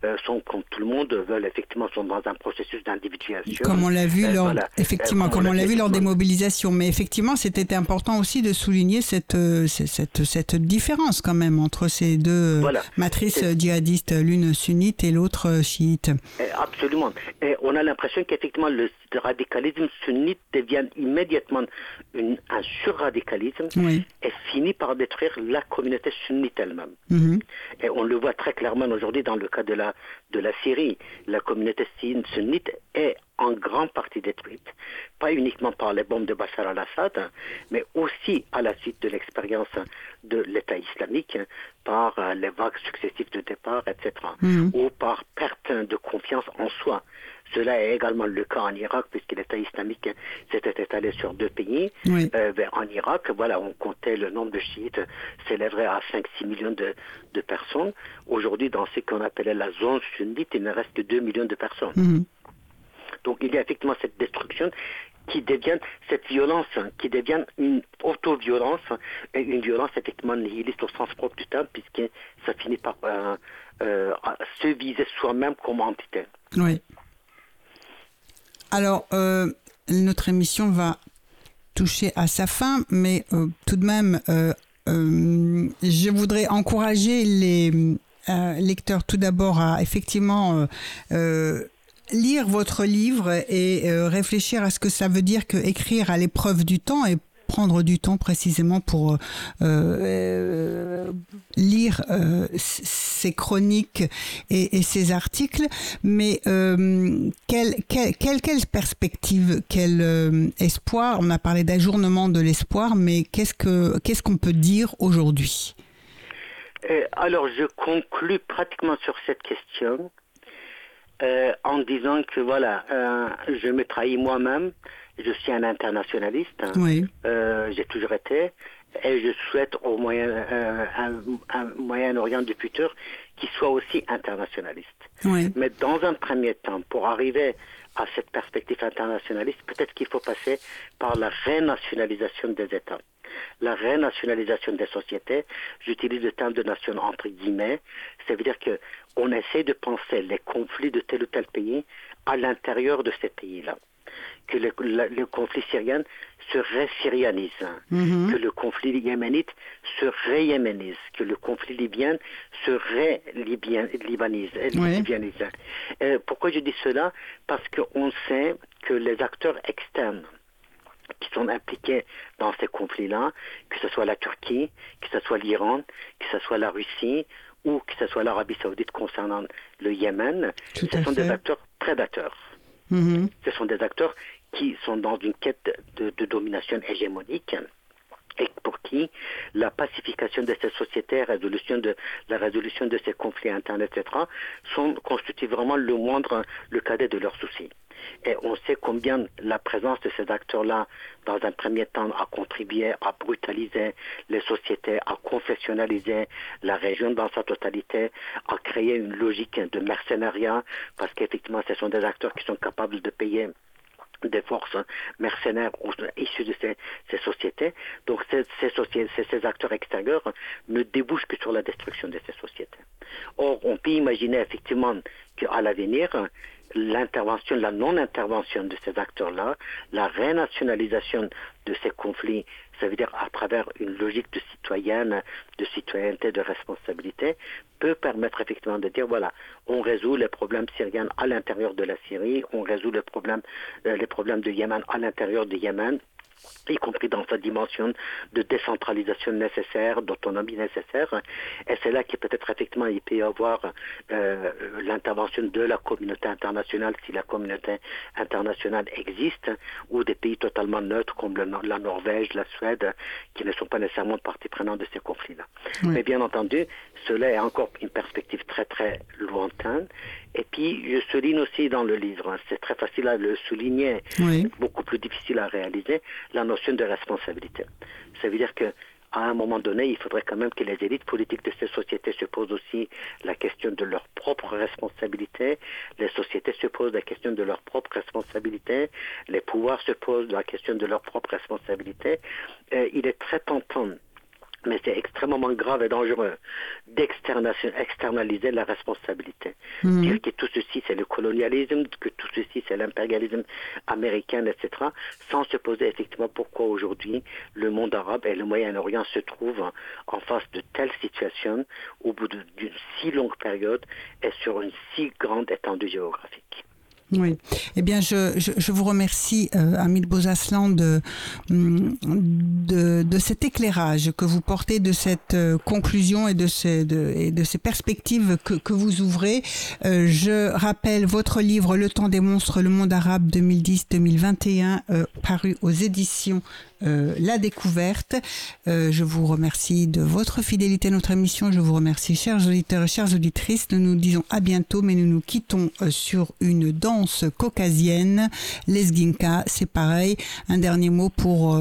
euh, sont, comme tout le monde, veulent effectivement sont dans un processus d'individuation. Comme on l'a vu euh, lors, effectivement, euh, comme on l'a vu lors des mobilisations. Mais effectivement, c'était important aussi de souligner cette, cette, cette différence quand même entre ces deux matrices djihadistes, l'une sunnite et l'autre chiite. Absolument. Et on a l'impression qu'effectivement le radicalisme sunnite devient immédiatement une, un surradicalisme et finit par détruire la communauté sunnite elle-même. Mhm. Et on le voit très clairement aujourd'hui dans le cas de la, de la Syrie. La communauté sunnite est en grande partie détruite, pas uniquement par les bombes de Bachar al-Assad, mais aussi à la suite de l'expérience de l'État islamique, par euh, les vagues successives de départ, etc., mhm. ou par perte de confiance en soi. Cela est également le cas en Irak, puisque l'État islamique s'était étalé sur deux pays. Euh, en Irak, voilà, on comptait le nombre de chiites s'élèverait à 5-6 millions de, personnes. Aujourd'hui, dans ce qu'on appelait la zone sunnite, il ne reste que 2 millions de personnes. Mhm. Donc il y a effectivement cette destruction qui devient cette violence, qui devient une auto-violence, une violence effectivement nihiliste au sens propre du terme, puisque ça finit par euh, euh, se viser soi-même comme entité. Oui. Alors, euh, notre émission va toucher à sa fin, mais euh, tout de même, euh, je voudrais encourager les lecteurs tout d'abord à effectivement lire votre livre et réfléchir à ce que ça veut dire que écrire à l'épreuve du temps et prendre du temps précisément pour euh, euh lire euh, ces chroniques et, ces articles. Mais quelle, quelle, quelle, quelle, perspective, quel espoir? On a parlé d'ajournement de l'espoir, mais qu'est-ce que qu'est-ce qu'on peut dire aujourd'hui? Alors, je conclus pratiquement sur cette question. en disant que voilà, je me trahis moi-même, je suis un internationaliste. Euh, j'ai toujours été. Et je souhaite au Moyen, euh, un, Moyen-Orient du futur qui soit aussi internationaliste. Mais dans un premier temps, pour arriver à cette perspective internationaliste, peut-être qu'il faut passer par la renationalisation des États. la renationalisation des sociétés. J'utilise le terme de nation entre guillemets. Ça veut dire que on essaie de penser les conflits de tel ou tel pays à l'intérieur de ces pays-là que le, conflit syrien se ré-syrianise, mhm. que le conflit yéménite se ré-yéménise, que le conflit libyen se ré-libanise. Euh, pourquoi je dis cela? Parce qu'on sait que les acteurs externes qui sont impliqués dans ces conflits-là, que ce soit la Turquie, que ce soit l'Iran, que ce soit la Russie ou que ce soit l'Arabie saoudite concernant le Yémen, ce sont des acteurs prédateurs. Mhm. Ce sont des acteurs qui sont dans une quête de, domination hégémonique et pour qui la pacification de ces sociétés, résolution de, la résolution de ces conflits internes, etc., sont, constituent vraiment le moindre, le cadet de leurs soucis. Et on sait combien la présence de ces acteurs-là, dans un premier temps, a contribué à brutaliser les sociétés, à confessionnaliser la région dans sa totalité, à créer une logique de mercenariat, parce qu'effectivement, ce sont des acteurs qui sont capables de payer des forces mercenaires issues de ces, sociétés. Donc ces, acteurs extérieurs ne débouchent que sur la destruction de ces sociétés. Or, on peut imaginer effectivement qu'à l'avenir, l'intervention, la non-intervention de ces acteurs-là, la renationalisation de ces conflits, ça veut dire à travers une logique de citoyenne, de citoyenneté, de responsabilité, peut permettre effectivement de dire voilà, on résout les problèmes syriens à l'intérieur de la Syrie, on résout les problèmes, euh, les problèmes de Yémen à l'intérieur du Yémen, y compris dans sa dimension de décentralisation nécessaire, d'autonomie nécessaire. Et c'est là qu'il peut-être effectivement il peut y avoir euh, l'intervention de la communauté internationale si la communauté internationale existe, ou des pays totalement neutres comme la Norvège, la Suède, qui ne sont pas nécessairement partie prenante de ces conflits-là. Mais bien entendu, cela est encore une perspective très très lointaine. Et puis, je souligne aussi dans le livre, hein, c'est très facile à le souligner, beaucoup plus difficile à réaliser, la notion de responsabilité. Ça veut dire que à un moment donné, il faudrait quand même que les élites politiques de ces sociétés se posent aussi la question de leur propre responsabilité. Les sociétés se posent la question de leur propre responsabilité. Les pouvoirs se posent la question de leur propre responsabilité. il est très tentant mais c'est extrêmement grave et dangereux d'externaliser la responsabilité. Mhm. Dire que tout ceci c'est le colonialisme, que tout ceci c'est l'impérialisme américain, etc., sans se poser effectivement pourquoi aujourd'hui le monde arabe et le Moyen-Orient se trouvent en face de telles situations au bout d'une si longue période et sur une si grande étendue géographique. Oui. Eh bien, je, je, vous remercie, euh, Amil Bozaslan, de, de, de, cet éclairage que vous portez, de cette euh, conclusion et de, ces, de, et de ces perspectives que, que vous ouvrez. Euh, je rappelle votre livre Le temps des monstres, le monde arabe 2010-2021, euh, paru aux éditions la découverte. Je vous remercie de votre fidélité à notre émission. Je vous remercie, chers auditeurs et chères auditrices. Nous nous disons à bientôt, mais nous nous quittons sur une danse caucasienne, l'esginka. C'est pareil. Un dernier mot pour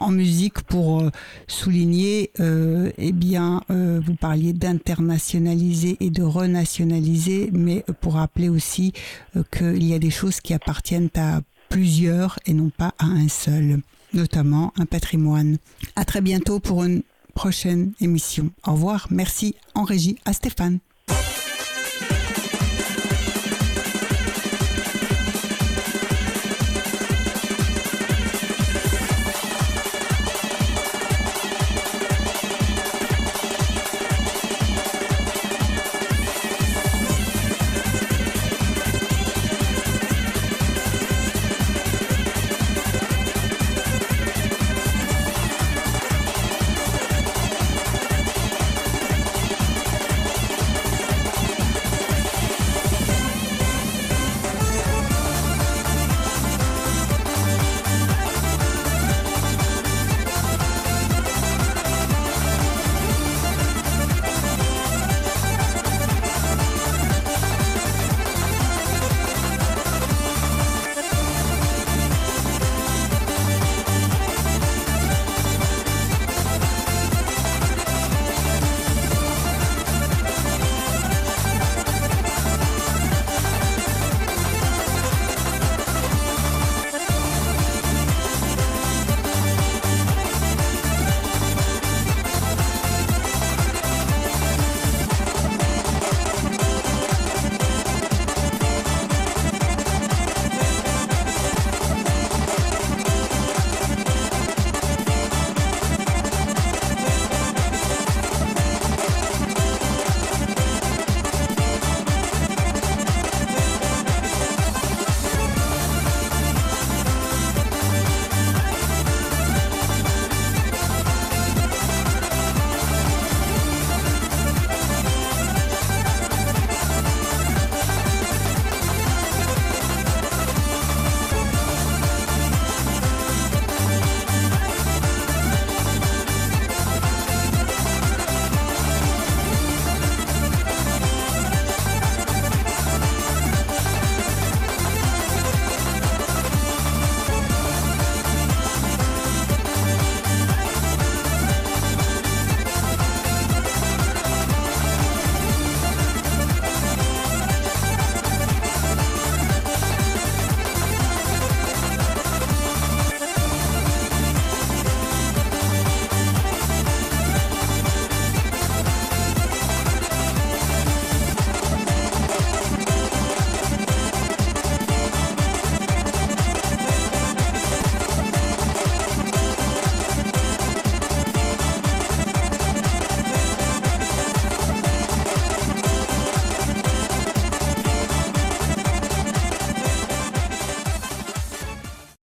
en musique pour souligner. eh bien, vous parliez d'internationaliser et de renationaliser, mais pour rappeler aussi qu'il y a des choses qui appartiennent à plusieurs et non pas à un seul, notamment un patrimoine. À très bientôt pour une prochaine émission. Au revoir. Merci en régie à Stéphane.